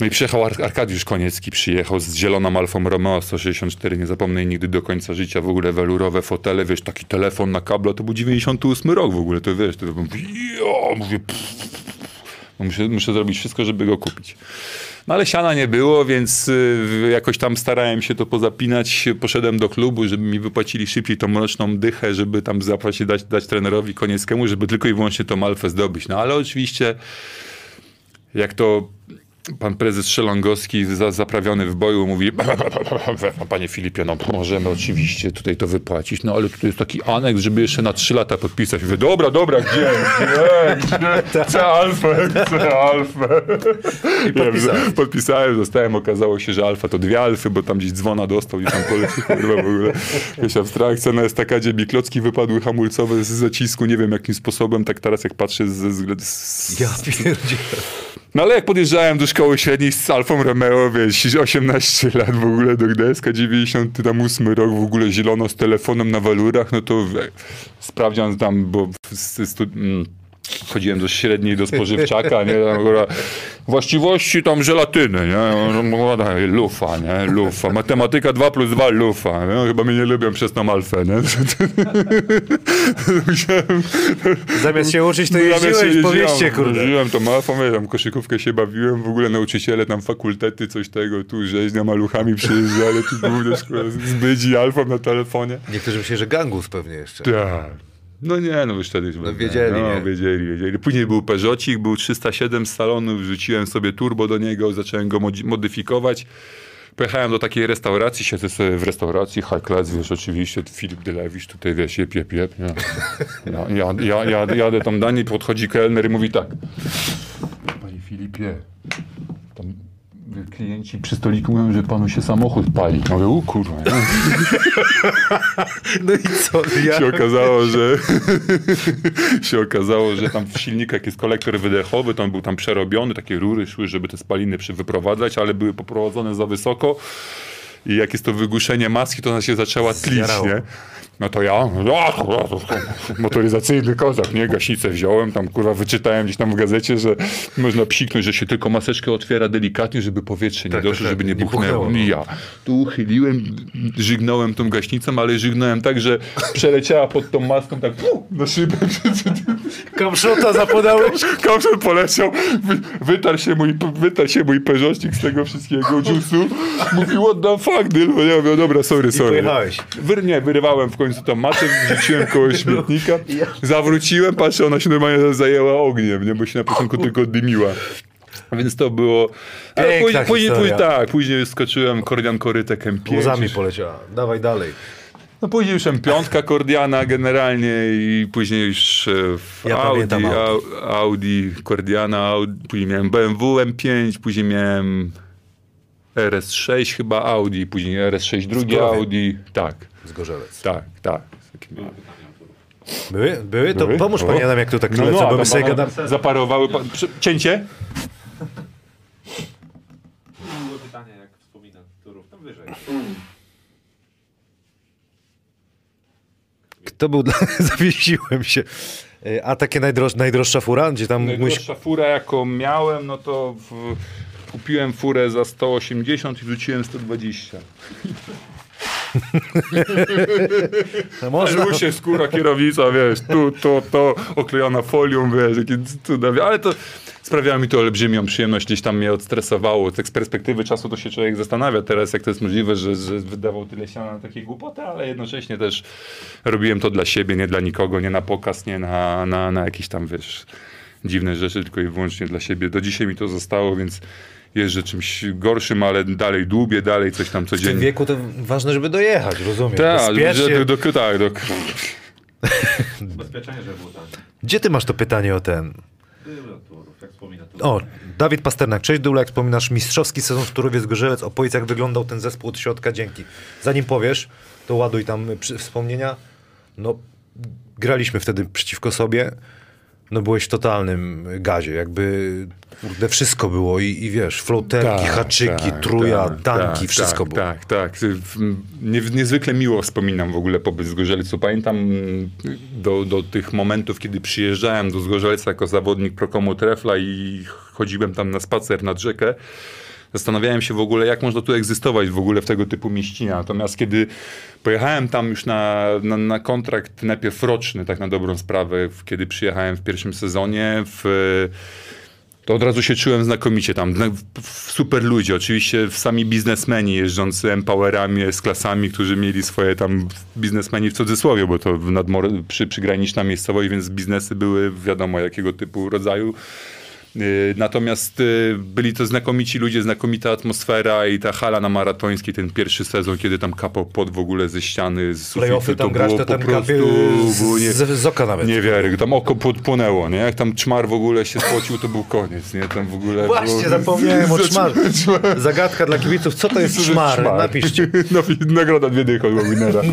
No i przyjechał Ar- Arkadiusz Koniecki, przyjechał z zieloną Alfą Romeo 164, nie zapomnę nigdy do końca życia, w ogóle welurowe fotele, wiesz, taki telefon na kabla, to był 98 rok w ogóle, to wiesz, to jo, mówię, pff, no muszę, muszę zrobić wszystko, żeby go kupić. No ale siana nie było, więc y, jakoś tam starałem się to pozapinać. Poszedłem do klubu, żeby mi wypłacili szybciej tą mroczną dychę, żeby tam zapłacić, dać, dać trenerowi Konieckiemu, żeby tylko i wyłącznie tą alfę zdobyć. No ale oczywiście jak to pan prezes Szelongowski za, zaprawiony w boju mówi panie Filipie, no możemy oczywiście tutaj to wypłacić, no ale tutaj jest taki aneks, żeby jeszcze na trzy lata podpisać. Mówię, dobra, dobra, gdzie? Gdzie? gdzie? Chcę alfę, chcę alfę. I podpisałeś. podpisałem, dostałem, okazało się, że alfa to dwie alfy, bo tam gdzieś dzwona dostał i tam poleci, kurwa, w ogóle jakaś abstrakcja. Na estakadzie mi klocki wypadły hamulcowe z zacisku, nie wiem jakim sposobem, tak teraz jak patrzę z, z, z, Ja pierdzielę. No ale jak podjeżdżałem do szkoły średniej z Alfą Romeo, wiesz, 18 lat w ogóle do Gdańska, 98 rok w ogóle zielono z telefonem na walurach, no to we, sprawdzian tam, bo z, stu, mm, chodziłem do średniej, do spożywczaka, nie, tam, kurwa, właściwości tam żelatyny, nie, No, no, lufa, nie, lufa, matematyka 2 plus 2, lufa, nie? chyba mnie nie lubią przez tą alfę, nie, Zamiast się uczyć, to no, jeździłeś się po mieście, jeździłem, kurde. Jeździłem to ja tam koszykówkę się bawiłem, w ogóle nauczyciele tam fakultety, coś tego, tu rzeźnia maluchami przyjeżdżali, tu głównie szkoła z bydzi alfą na telefonie. Niektórzy myślą, że gangus pewnie jeszcze. Tak. No nie, no już wtedy No wiedzieli, no, nie? wiedzieli, wiedzieli. Później był Peugeotik, był 307 z salonu, wrzuciłem sobie turbo do niego, zacząłem go modyfikować. Pojechałem do takiej restauracji, siedzę sobie w restauracji, high class, wiesz, oczywiście, Filip Dylewicz, tutaj wiesz, jep, jep, jep. Ja, ja, ja, ja, jadę tam danie, podchodzi kelner i mówi tak. Panie Filipie, tam klienci przy stoliku mówią, że panu się samochód pali. Mówię, u kurwa. nie? No i co? Ja... się okazało, że się okazało, że tam w silnikach jest kolektor wydechowy, tam był tam przerobiony, takie rury szły, żeby te spaliny wyprowadzać, ale były poprowadzone za wysoko i jak jest to wygłuszenie maski, to ona się zaczęła tlić, nie? No to ja, motoryzacyjny kozak, nie? Gaśnicę wziąłem, tam kurwa wyczytałem gdzieś tam w gazecie, że można psiknąć, że się tylko maseczkę otwiera delikatnie, żeby powietrze nie Tak, doszło, tak, żeby nie, nie buchnęło. buchnęło, I ja tu uchyliłem, żygnąłem tą gaśnicą, ale żygnąłem tak, że przeleciała pod tą maską tak na szybę. Kamszota zapodałeś? Kamszel poleciał, wy, wytarł się mój, wytarł się mój peżośnik z tego wszystkiego dżusu. Mówi, what the fuck, Dyl? Ja mówię, dobra, sorry, sorry. Wyr, nie, wyrywałem w końcu tą matę, wrzuciłem koło śmietnika, zawróciłem, patrzę, ona się normalnie zajęła ogniem, nie, bo się na początku tylko dymiła. Więc to było... Ale Piękna później, później, później, tak, później skoczyłem kordian korytek M5. Łzami poleciała. Dawaj dalej. No później już M5 Cordiana generalnie i później już e, Ja Audi, Audi. Au- Audi Cordiana, Audi, później miałem BMW M5, później miałem RS6 chyba Audi, później RS6 drugie. Audi. Tak, Zgorzelec. tak, tak. Były? Były? To Były? pomóż O. pani Adam, jak to tak No, lecę, no, bo my sobie pana gadamy. Zaparowały. Pa, przy- cięcie? Było pytanie, jak wspomina Turów, tam wyżej. Kto był dla... Zawiesiłem się. E, A takie najdroż... najdroższa fura, gdzie tam. Najdroższa fura, jaką miałem, no to w, kupiłem furę za 180 i wrzuciłem 120. No można... Ale się skóra kierownica, wiesz, tu, to, to, oklejona folią, wiesz, jakie cuda, ale to sprawiało mi to olbrzymią przyjemność, gdzieś tam mnie odstresowało. Tak z perspektywy czasu to się człowiek zastanawia teraz, jak to jest możliwe, że, że wydawał tyle siana na takie głupoty, ale jednocześnie też robiłem to dla siebie, nie dla nikogo, nie na pokaz, nie na, na, na jakieś tam, wiesz, dziwne rzeczy, tylko i wyłącznie dla siebie. Do dzisiaj mi to zostało, więc jeżdżę czymś gorszym, ale dalej dłubię, dalej coś tam W tym codziennie. wieku to ważne, żeby dojechać, rozumiesz? Tak, do, do, do, tak, do, Ubezpieczenie, że było tanie. Gdzie ty masz to pytanie o ten? Wspomina. O, Dawid Pasternak. Cześć Dula, jak wspominasz mistrzowski sezon w Turowie Zgorzelec, opowiedz jak wyglądał ten zespół od środka, dzięki. Zanim powiesz, to ładuj tam przy, wspomnienia. No, graliśmy wtedy przeciwko sobie. No byłeś w totalnym gazie, jakby kurde, wszystko było i, i wiesz, floterki, haczyki, truja, tanki, tak, wszystko tak, było. Tak, tak. W- Nie, niezwykle miło wspominam w ogóle pobyt w Zgorzelcu. Pamiętam mm, do, do tych momentów, kiedy przyjeżdżałem do Zgorzelca jako zawodnik Prokomu Trefla i chodziłem tam na spacer nad rzekę. Zastanawiałem się w ogóle, jak można tu egzystować w ogóle w tego typu mieścinie. Natomiast kiedy pojechałem tam już na, na, na kontrakt najpierw roczny, tak na dobrą sprawę, kiedy przyjechałem w pierwszym sezonie, w, to od razu się czułem znakomicie tam. Super ludzie, oczywiście sami biznesmeni jeżdżący empowerami, z klasami, którzy mieli swoje tam biznesmeni w cudzysłowie, bo to nadmor, przy, przygraniczna miejscowość, więc biznesy były wiadomo jakiego typu rodzaju. Yy, Natomiast yy, byli to znakomici ludzie, znakomita atmosfera i ta hala na maratońskiej, ten pierwszy sezon, kiedy tam kapał pod w ogóle ze ściany, z Playoffy sufitu, tam to grać, to tam prostu... nie- z, z oka nawet. nie wiary, tam oko podpłynęło, nie? Jak tam czmar w ogóle się spocił, to był koniec, nie? Tam w ogóle Właśnie, było... zapomniałem o czmar. Zagadka dla kibiców, co to jest to czmar? Napiszcie. Nagroda dwie dychy od winera.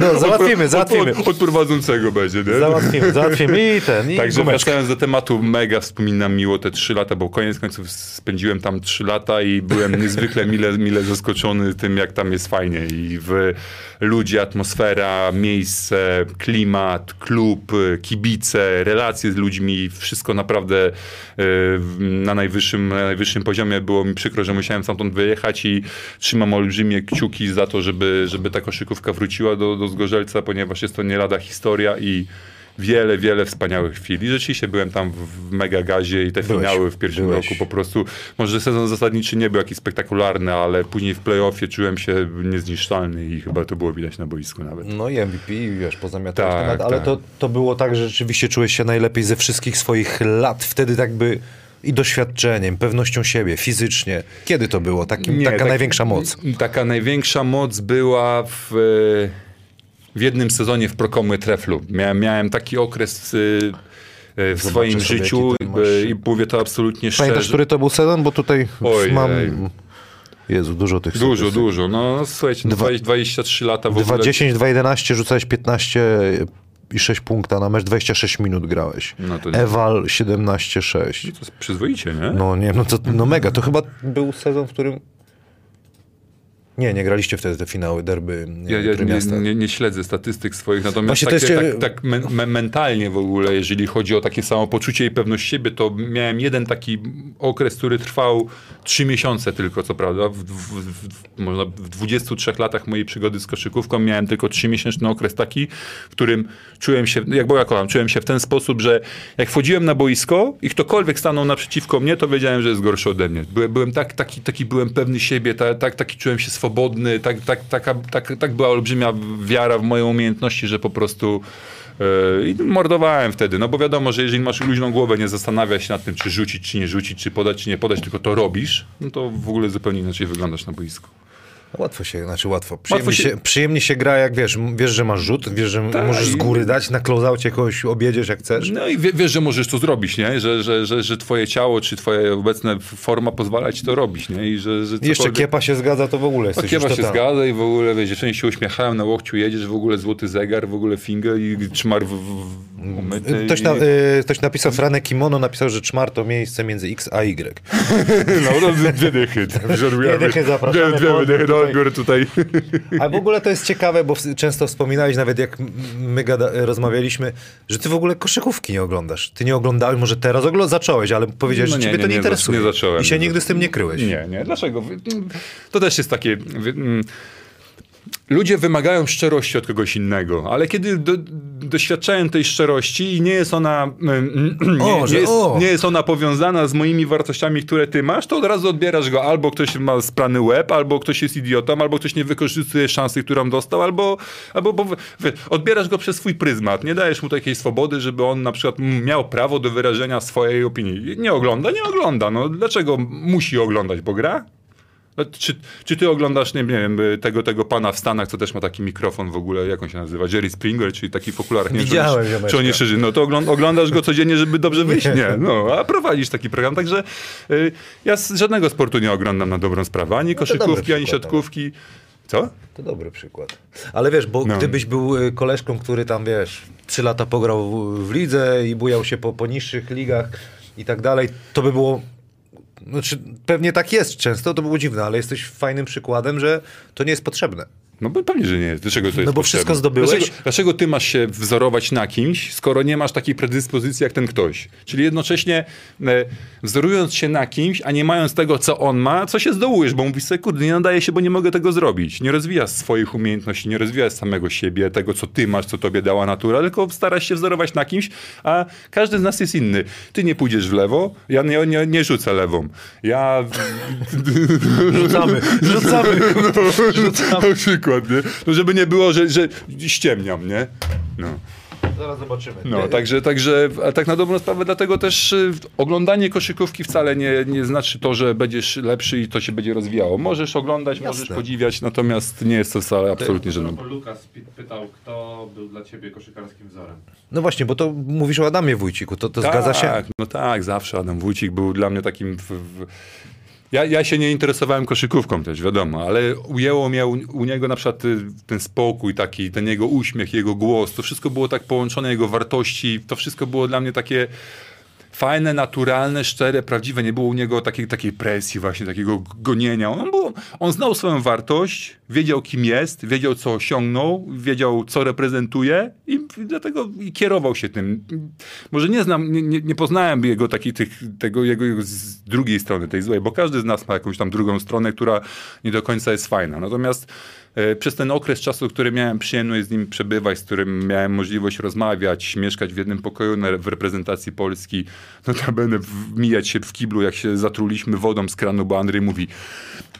No, załatwimy, załatwimy. Od, od, od prowadzącego będzie, nie? Załatwimy, załatwimy i ten, i Także gumeczkę. wracając do tematu, mega wspominam miło te trzy lata, bo koniec końców spędziłem tam trzy lata i byłem niezwykle mile, mile zaskoczony tym, jak tam jest fajnie. I w ludzie, atmosfera, miejsce, klimat, klub, kibice, relacje z ludźmi, wszystko naprawdę e, na najwyższym, na najwyższym poziomie. Było mi przykro, że musiałem stamtąd wyjechać i trzymam olbrzymie kciuki za to, żeby, żeby ta koszykówka wróciła do, do Zgorzelca, ponieważ jest to nie lada historia i wiele, wiele wspaniałych chwil. I rzeczywiście byłem tam w, w mega gazie i te Byłeś, finały w pierwszym byłeś. roku po prostu, może sezon zasadniczy nie był jakiś spektakularny, ale później w playoffie czułem się niezniszczalny i chyba to było widać na boisku nawet. No i MVP, wiesz, pozamiatałeś Tak, temat, ale tak. to, to było tak, że rzeczywiście czułeś się najlepiej ze wszystkich swoich lat. Wtedy tak by i doświadczeniem, pewnością siebie, fizycznie. Kiedy to było? Takim, Nie, taka tak- największa moc. Taka największa moc była w, e, w jednym sezonie w Prokomy Treflu. Miałem, miałem taki okres e, e, w Zobaczę swoim sobie, życiu i mówię to absolutnie szczerze. Pamiętasz, który to był sezon? Bo tutaj Ojej. mam... Jezu, dużo tych Dużo, dużo. No, no słuchajcie, no, Dwa- 20, 23 lata w ogóle. 2-10, 2-11, rzucałeś 15 i 6 punkta na mecz, 26 minut grałeś. No to nie- Ewal 17-6. To jest przyzwoicie, nie? No nie, no to no mega. To chyba był sezon, w którym... Nie, nie graliście wtedy te finały derby Ja, ja nie, nie, nie śledzę statystyk swoich, natomiast takie, jest- tak, tak me, me, mentalnie w ogóle, jeżeli chodzi o takie samopoczucie i pewność siebie, to miałem jeden taki okres, który trwał trzy miesiące tylko, co prawda. W, w, w, można w 23 latach mojej przygody z koszykówką miałem tylko trzymiesięczny okres taki, w którym czułem się, jak bo ja kocham, czułem się w ten sposób, że jak wchodziłem na boisko i ktokolwiek stanął naprzeciwko mnie, to wiedziałem, że jest gorszy ode mnie. Byłem, byłem tak, taki, taki byłem pewny siebie, tak, tak, taki czułem się swobodny, tak, tak, taka, tak, tak była olbrzymia wiara w moje umiejętności, że po prostu e, i mordowałem wtedy, no bo wiadomo, że jeżeli masz luźną głowę, nie zastanawia się nad tym, czy rzucić, czy nie rzucić, czy podać, czy nie podać, tylko to robisz, no to w ogóle zupełnie inaczej wyglądasz na boisku. Łatwo się, znaczy łatwo. Przyjemnie, Łatwo się... się- przyjemnie się gra, jak wiesz, wiesz, że masz rzut, wiesz, że Tak, możesz z góry dać, na closeaucie kogoś objedziesz jak chcesz. No i wie, wiesz, że możesz to zrobić, nie? Że, że, że, że twoje ciało, czy twoja obecna forma pozwala ci to robić, nie? I że, że I Jeszcze cokolwiek- kiepa się zgadza, to w ogóle jesteś Pakiewa już się zgadza i w ogóle, wiesz, dziewczyny się uśmiechają, na łokciu jedziesz, w ogóle złoty zegar, w ogóle finger i czmar w, w, umyty. Ktoś, na, y, ktoś napisał, Franek Kimono napisał, że czmar to miejsce między X a Y. No, no dwie dychy. Dwie dychy zapraszamy, Dwie, dwie tutaj. Odbiór tutaj. A w ogóle to jest ciekawe, bo często wspominałeś, nawet jak my gada, rozmawialiśmy, że ty w ogóle koszykówki nie oglądasz. Ty nie oglądałeś, może teraz ogl- zacząłeś, ale powiedziałeś, No że nie, ciebie nie, to nie, nie, interesuje. nie zacząłem. I się nigdy z tym nie kryłeś. Nie, nie. Dlaczego? To też jest takie... Ludzie wymagają szczerości od kogoś innego, ale kiedy do, doświadczają tej szczerości i nie jest ona nie, O, nie, jest, nie jest ona powiązana z moimi wartościami, które ty masz, to od razu odbierasz go albo ktoś ma sprany łeb, albo ktoś jest idiotą, albo ktoś nie wykorzystuje szansy, którą dostał, albo, albo bo, wy- odbierasz go przez swój pryzmat. Nie dajesz mu takiej swobody, żeby on na przykład miał prawo do wyrażenia swojej opinii. Nie ogląda, nie ogląda. No, dlaczego musi oglądać, bo gra? Czy, czy ty oglądasz, nie, nie wiem, y, tego, tego pana w Stanach, co też ma taki mikrofon w ogóle, jak on się nazywa? Jerry Springer, czyli taki w okularach. Nie wiem, czy on- Widziałem, czy ziomeczka. on nie szerzy. No to ogląd- oglądasz go codziennie, żeby dobrze wyjść? Nie, no, a prowadzisz taki program. Także y, ja z żadnego sportu nie oglądam na dobrą sprawę. Ani No koszykówki, ani przykład, siatkówki. Co? To dobry przykład. Ale wiesz, bo No. gdybyś był y, koleżką, który tam, wiesz, trzy lata pograł w, w lidze i bujał się po, po niższych ligach i tak dalej, to by było... Znaczy, pewnie tak jest często, to by było dziwne, ale jesteś fajnym przykładem, że to nie jest potrzebne. No bo pewnie, że nie jest. Dlaczego to jest No bo potrzebne? wszystko zdobyłeś? Dlaczego, dlaczego ty masz się wzorować na kimś, skoro nie masz takiej predyspozycji jak ten ktoś? Czyli jednocześnie e, wzorując się na kimś, a nie mając tego, co on ma, co się zdołujesz, bo mówisz sobie, kurde, nie nadaje się, bo nie mogę tego zrobić. Nie rozwijasz swoich umiejętności, nie rozwijasz samego siebie, tego, co ty masz, co tobie dała natura, tylko starasz się wzorować na kimś, a każdy z nas jest inny. Ty nie pójdziesz w lewo, ja nie, nie, nie rzucę lewą. Ja... Rzucamy, rzucamy. No, na przykład, nie? No żeby nie było, że, że ściemniam, nie? No. Zaraz zobaczymy. No, także, także, a tak na dobrą sprawę, dlatego też y, oglądanie koszykówki wcale nie, nie znaczy to, że będziesz lepszy i to się będzie rozwijało. Możesz oglądać, możesz podziwiać, natomiast nie jest to wcale absolutnie żadną. Propos Lukas pytał, kto był dla ciebie koszykarskim wzorem. No właśnie, bo to mówisz o Adamie Wójciku, to, to zgadza się? Tak, no tak, zawsze Adam Wójcik był dla mnie takim... W, w... Ja, ja się nie interesowałem koszykówką też, wiadomo, ale ujęło mnie u, u niego na przykład y, ten spokój taki, ten jego uśmiech, jego głos, to wszystko było tak połączone, jego wartości, to wszystko było dla mnie takie... fajne, naturalne, szczere, prawdziwe. Nie było u niego takiej, takiej presji właśnie, takiego gonienia. On, był, on znał swoją wartość, wiedział kim jest, wiedział co osiągnął, wiedział co reprezentuje i dlatego kierował się tym. Może nie znam, nie, nie, poznałem jego takiej, tych, tego jego, jego z drugiej strony, tej złej, bo każdy z nas ma jakąś tam drugą stronę, która nie do końca jest fajna. Natomiast przez ten okres czasu, który miałem przyjemność z nim przebywać, z którym miałem możliwość rozmawiać, mieszkać w jednym pokoju na, w reprezentacji Polski, notabene wmijać się w kiblu, jak się zatruliśmy wodą z kranu, bo Andrzej mówi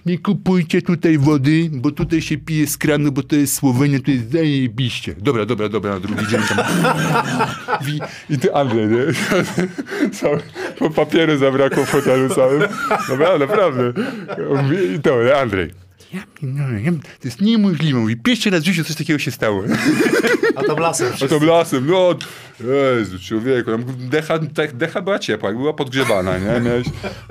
nie kupujcie tutaj wody, bo tutaj się pije z kranu, bo to jest Słowenia, to jest zajebiście. Dobra, dobra, dobra, na drugi dzień tam. I, ty Andrzej, nie? Po papieru zabrakło w hotelu całym. Dobra, naprawdę. I to? Andrzej. Ja, pierdolę, ja, to jest niemożliwe. Mówi, pierwszy raz w życiu coś takiego się stało. A tam lasem A to lasem, no, Jezu, człowieku, decha, te- decha była ciepła, jak była podgrzewana, nie? Miałeś,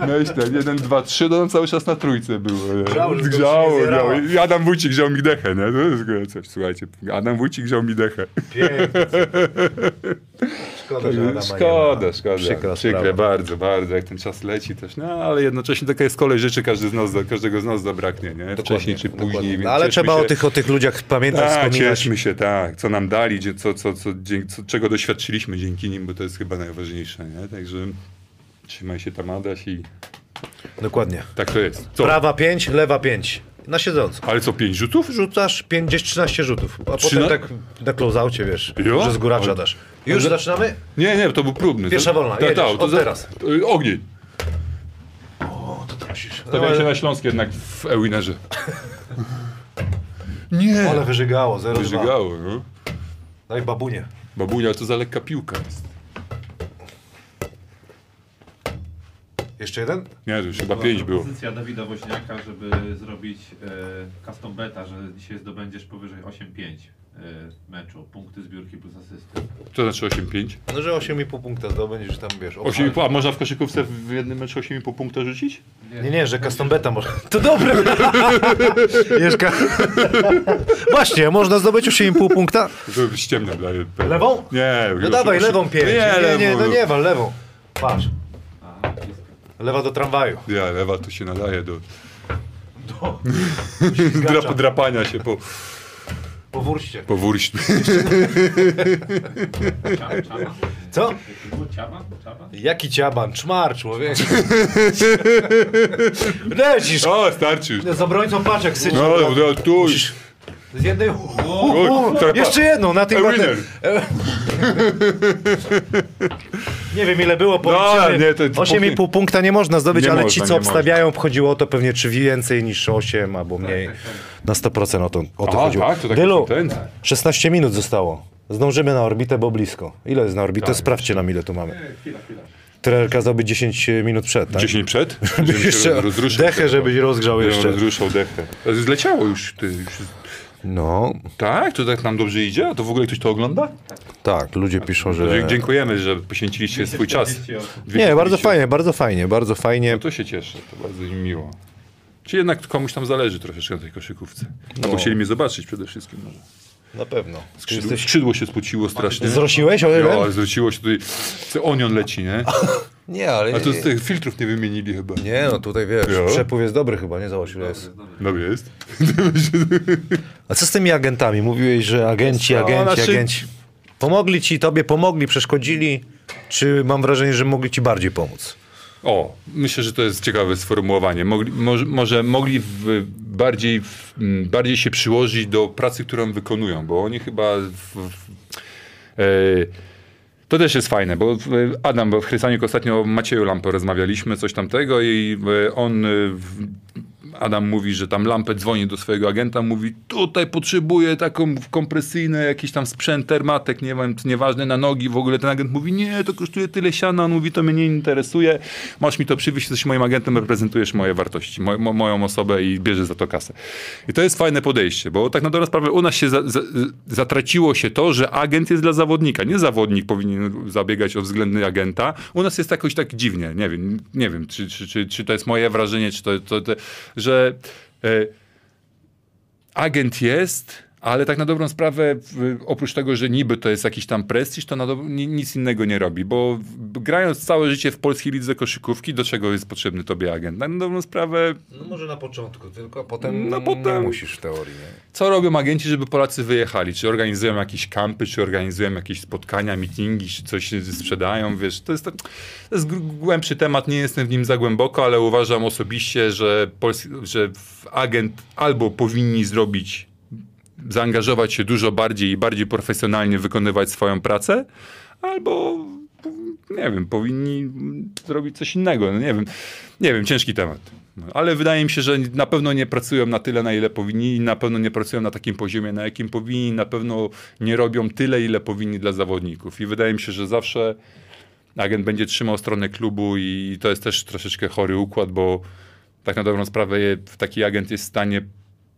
miałeś ten jeden, dwa, trzy, no tam cały czas na trójce było, nie? Grzało, Grzało. I Adam Wójcik wziął mi dechę, nie? To jest coś, słuchajcie, Adam Wójcik wziął mi dechę. Pięknie. Szkoda, że Adama nie Szkoda, ma. szkoda. Przykra Przykre, sprawa. bardzo, bardzo, jak ten czas leci też, no ale jednocześnie taka jest kolej rzeczy, każdy z nas, każdego z nas zabraknie, nie? Wcześniej czy Dokładnie. później, No, ale trzeba się. o tych, o tych ludziach pamiętać, Tak, wspominać. cieszmy się, tak, co nam dali, co, co, co, co, czego doświadczyliśmy dzięki nim, bo to jest chyba najważniejsze, nie? Także trzymaj się tam Adaś i Dokładnie. tak to jest. Co? Prawa 5, lewa 5. Na siedząco. Ale co, pięć rzutów? Rzucasz 5, gdzieś 13 rzutów. A Trzyna- potem tak na closeaucie, wiesz, Jo? że z góracza Ale- dasz. Już zaczynamy? Nie, nie, to był próbny. Pierwsza wolna, Tak, jedziesz, tak, to od za- teraz. Ogień. O, to trasisz. Stawiam się na Śląsk jednak w Ewinerze. Nie, Ale wyżygało, 0 2 wyżygało, no. Daj babunie. Babunia, to za lekka piłka jest. Jeszcze jeden? Nie, to już chyba pięć było. propozycja Dawida Woźniaka, żeby zrobić e, custom beta, że dzisiaj zdobędziesz powyżej 8-5 e, meczu. Punkty zbiórki plus asysty. To znaczy 8-5? No, że 8,5 punkta zdobędziesz tam, wiesz. 8,5, a można w koszykówce w jednym meczu 8,5 punkta rzucić? Nie, nie, że custom beta można. To dobre! Jeżka. Właśnie, można zdobyć 8,5 punkta. To ściemne daje. Lewą? Nie. No już- dawaj, już- lewą pięć. Nie, Nie, nie, no nie wal, lewą. Patrz. Lewa do tramwaju. Nie, lewa to się nadaje do Do... drap, drapania się po, Po wurście. po? Co? Jak to było? Ciaba? Ciaba? Jaki ciaban? Czmar, człowiek. Lecisz! O, starczy. Z obrońcą paczek syć. No, no, tu. Musisz- Z jednej... O, Jeszcze jedną, na tym Winner. Nie wiem ile było, No, policzymy. nie, to- 8,5 punkta nie można zdobyć, Nie ale można, ci co można. obstawiają, chodziło o to pewnie czy więcej niż 8 albo mniej. tak, tak. Na 100% o to, o to Aha, chodziło. tak, to taki Dylu, ten. 16 minut zostało. Zdążymy na orbitę, bo blisko. Ile jest na orbitę? Tak. Sprawdźcie nam ile tu mamy. Nie, chwila, chwila. Trener kazał być 10 minut przed, tak? 10 przed? Żeby jeszcze rozruszał dechę, żebyś rozgrzał Ja jeszcze. Rozruszał dechę. To Zleciało już. Ty, już. No, Tak? To tak nam dobrze idzie? A to w ogóle ktoś to ogląda? tak, ludzie piszą, że... Dziękujemy, że poświęciliście swój czas. 240 osób. Nie, bardzo fajnie, bardzo fajnie, bardzo fajnie. No to się cieszę, to bardzo mi miło. Czy jednak komuś tam zależy troszeczkę na tej koszykówce? No. Albo chcieli mnie zobaczyć przede wszystkim może. Na pewno. Skrzydło, skrzydło się spociło strasznie. Zrosiłeś o No, ile? ale zwróciło się tutaj, onion leci, nie? Nie, ale... A to z tych filtrów nie wymienili chyba. Nie, no tutaj wiesz, Jo. przepływ jest dobry chyba, nie? Zobacz ile jest. No jest. A co z tymi agentami? Mówiłeś, że agenci, No, agenci, znaczy- agenci. Pomogli ci, tobie pomogli, przeszkodzili? Czy mam wrażenie, że mogli ci bardziej pomóc? O, myślę, że to jest ciekawe sformułowanie. Mogli, może, może mogli w, bardziej, w, m, bardziej się przyłożyć do pracy, którą wykonują, bo oni chyba. W, w, e, to też jest fajne, bo Adam, bo w Chrysaniuk ostatnio o Macieju Lampę rozmawialiśmy, coś tamtego i e, on, e, Adam mówi, że tam Lampę dzwoni do swojego agenta, mówi tutaj potrzebuję taką kompresyjne, jakiś tam sprzęt, termatek, nie wiem, nieważne, na nogi, w ogóle ten agent mówi, nie, to kosztuje tyle siana, on mówi, to mnie nie interesuje, masz mi to przywieźć, jesteś moim agentem, reprezentujesz moje wartości, mo, mo, moją osobę i bierzesz za to kasę. I to jest fajne podejście, bo tak na dobrą sprawę u nas się za, za, zatraciło się to, że agent jest dla zawodnika, nie zawodnik powinien zabiegać o względy agenta. U nas jest jakoś tak dziwnie, nie wiem, nie wiem, czy, czy, czy, czy to jest moje wrażenie, czy to, to, to że e, agent jest, ale tak na dobrą sprawę, oprócz tego, że niby to jest jakiś tam prestiż, to nic innego nie robi, bo grając całe życie w polskiej lidze koszykówki, do czego jest potrzebny tobie agent? Tak na dobrą sprawę, No może na początku, tylko potem, No potem- nie musisz w teorii, nie? co robią agenci, żeby Polacy wyjechali? Czy organizują jakieś kampy, czy organizują jakieś spotkania, meetingi, czy coś sprzedają, wiesz, to jest, to jest głębszy temat, nie jestem w nim za głęboko, ale uważam osobiście, że, Pols- że agent albo powinni zrobić zaangażować się dużo bardziej i bardziej profesjonalnie wykonywać swoją pracę, albo nie wiem, powinni zrobić coś innego. No nie wiem, nie wiem, ciężki temat. No, ale wydaje mi się, że na pewno nie pracują na tyle, na ile powinni, na pewno nie pracują na takim poziomie, na jakim powinni, na pewno nie robią tyle, ile powinni dla zawodników. I wydaje mi się, że zawsze agent będzie trzymał stronę klubu i to jest też troszeczkę chory układ, bo tak na dobrą sprawę taki agent jest w stanie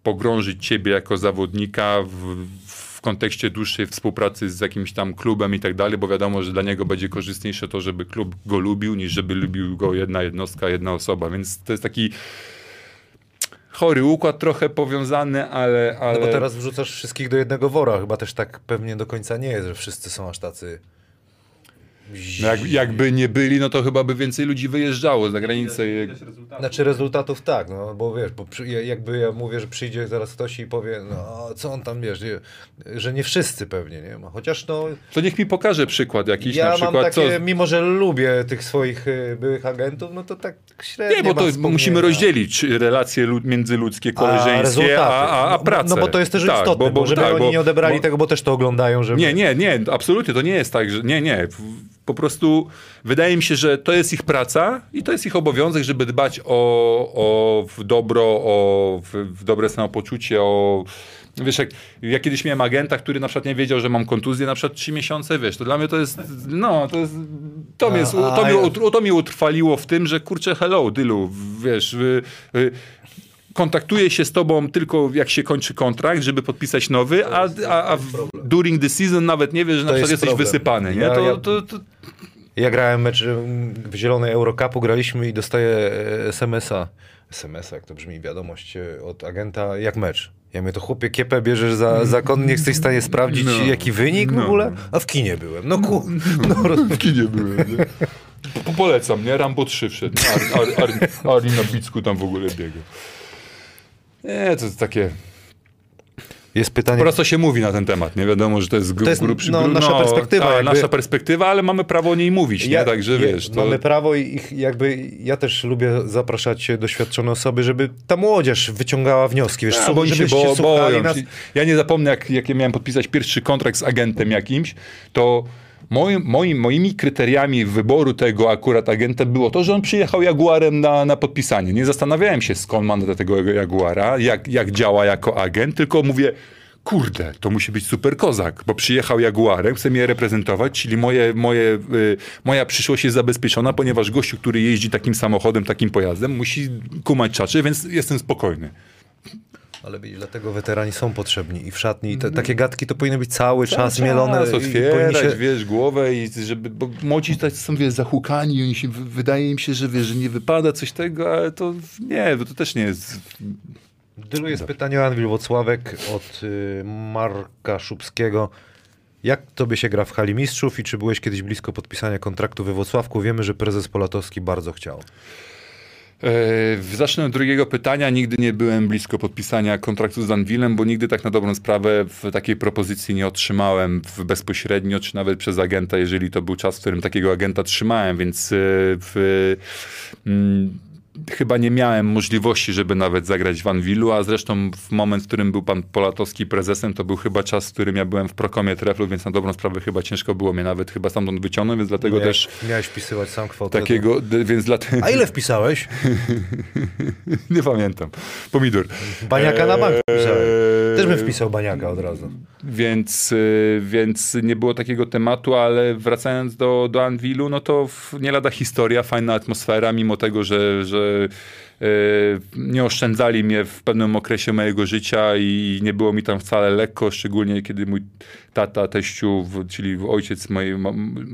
pogrążyć ciebie jako zawodnika w, w kontekście dłuższej współpracy z jakimś tam klubem i tak dalej, bo wiadomo, że dla niego będzie korzystniejsze to, żeby klub go lubił, niż żeby lubił go jedna jednostka, jedna osoba, więc to jest taki chory układ trochę powiązany, ale... ale... No bo teraz wrzucasz wszystkich do jednego wora, chyba też tak pewnie do końca nie jest, że wszyscy są aż tacy... No jak, jakby nie byli, no to chyba by więcej ludzi wyjeżdżało za granicę. Rezultaty. Znaczy rezultatów tak, no bo wiesz, bo przy, jakby ja mówię, że przyjdzie zaraz ktoś i powie, no co on tam wiesz, nie, że nie wszyscy pewnie, nie? Chociaż no To niech mi pokaże przykład jakiś ja na mam przykład. takie, co... mimo że lubię tych swoich y, byłych agentów, no to tak średnio Nie, bo mam to musimy rozdzielić relacje lu- międzyludzkie, A, koleżeńskie, rezultaty. a, a, a No, pracę. No bo to jest też Tak, istotne, bo, żeby tak, oni bo- nie odebrali bo- tego, bo też to oglądają, żeby... Nie, nie, nie, absolutnie to nie jest tak, że nie, nie. Po prostu wydaje mi się, że to jest ich praca i to jest ich obowiązek, żeby dbać o, o dobro, o w, dobre samopoczucie, o Wiesz, jak, ja kiedyś miałem agenta, który na przykład nie wiedział, że mam kontuzję na przykład 3 miesiące, wiesz, to dla mnie to jest, no, to jest, to, A- to, a- mnie, ut- to mnie utrwaliło w tym, że kurczę, hello, Dylu, wiesz, y, y, kontaktuję się z tobą tylko jak się kończy kontrakt, żeby podpisać nowy, a, a, a w, during the season nawet nie wiesz, że na przykład jest jesteś problem. wysypany, nie? Ja- to, ja- to, to, Ja grałem mecz mm, w zielonej Eurocupu, graliśmy i dostaję e, SMS-a, SMS-a, jak to brzmi, wiadomość e, od agenta, jak mecz. Ja mówię, to chłopie, kiepę bierzesz za zakon, nie jesteś w stanie sprawdzić No. jaki wynik w No. ogóle? A w kinie byłem. No ku... No, roz... w kinie byłem, nie? Po, polecam, nie? Rambo 3 wszedł. Ar, ar, ar, Ari na bicku tam w ogóle biegał. Nie, to jest takie... Jest Po pytanie, raz to się mówi na ten temat, nie wiadomo, że to jest, gru, To jest, grubszy no, gru- nasza perspektywa, Tak, jakby- nasza perspektywa, ale mamy prawo o niej mówić, nie? Także ja- wiesz, to... Mamy prawo i jakby, ja też lubię zapraszać doświadczone osoby, żeby ta młodzież wyciągała wnioski, wiesz, Ja, bo się bo, boją. nas. Ja nie zapomnę, jak, jak ja miałem podpisać pierwszy kontrakt z agentem jakimś, to moim, moim, moimi kryteriami wyboru tego akurat agenta było to, że on przyjechał Jaguarem na, na podpisanie. Nie zastanawiałem się, skąd ma do tego Jaguara, jak, jak działa jako agent, tylko mówię, kurde, to musi być super kozak, bo przyjechał Jaguarem, chce mnie reprezentować, czyli moje, moje, y, moja przyszłość jest zabezpieczona, ponieważ gościu, który jeździ takim samochodem, takim pojazdem, musi kumać czaczy, więc jestem spokojny. Ale widzisz, dlatego weterani są potrzebni i w szatni i te, takie gadki to powinny być cały czas Cały mielone. czas i otwierać, się... wiesz, głowę i żeby, bo młodzi tacy są, wiesz, zahukani oni się, wydaje im się, że wiesz, że nie wypada coś tego, ale to nie, bo to też nie jest... Dylu jest pytanie o Anwil Wocławek od y, Marka Szubskiego. Jak tobie się gra w hali mistrzów i czy byłeś kiedyś blisko podpisania kontraktu we Włocławku? Wiemy, że prezes Polatowski bardzo chciał. E, zacznę od drugiego pytania. Nigdy nie byłem blisko podpisania kontraktu z Anvilem, bo nigdy tak na dobrą sprawę w takiej propozycji nie otrzymałem bezpośrednio, czy nawet przez agenta, jeżeli to był czas, w którym takiego agenta trzymałem, więc e, w, mm, chyba nie miałem możliwości, żeby nawet zagrać w Anwilu, a zresztą w moment, w którym był pan Polatowski prezesem, to był chyba czas, w którym ja byłem w prokomie treflu, więc na dobrą sprawę chyba ciężko było mnie nawet chyba stamtąd wyciągnąć, więc dlatego No jak też Miałeś wpisywać sam kwotę. takiego, więc. To... A ile wpisałeś? Nie pamiętam. Pomidor. Baniaka na bank wpisałem. Eee, Też bym wpisał baniaka od razu. Więc, y, więc nie było takiego tematu, ale wracając do, do Anvilu, no to nie lada historia, fajna atmosfera, mimo tego, że, że nie oszczędzali mnie w pewnym okresie mojego życia i nie było mi tam wcale lekko, szczególnie kiedy mój tata, teściu, czyli ojciec mojej,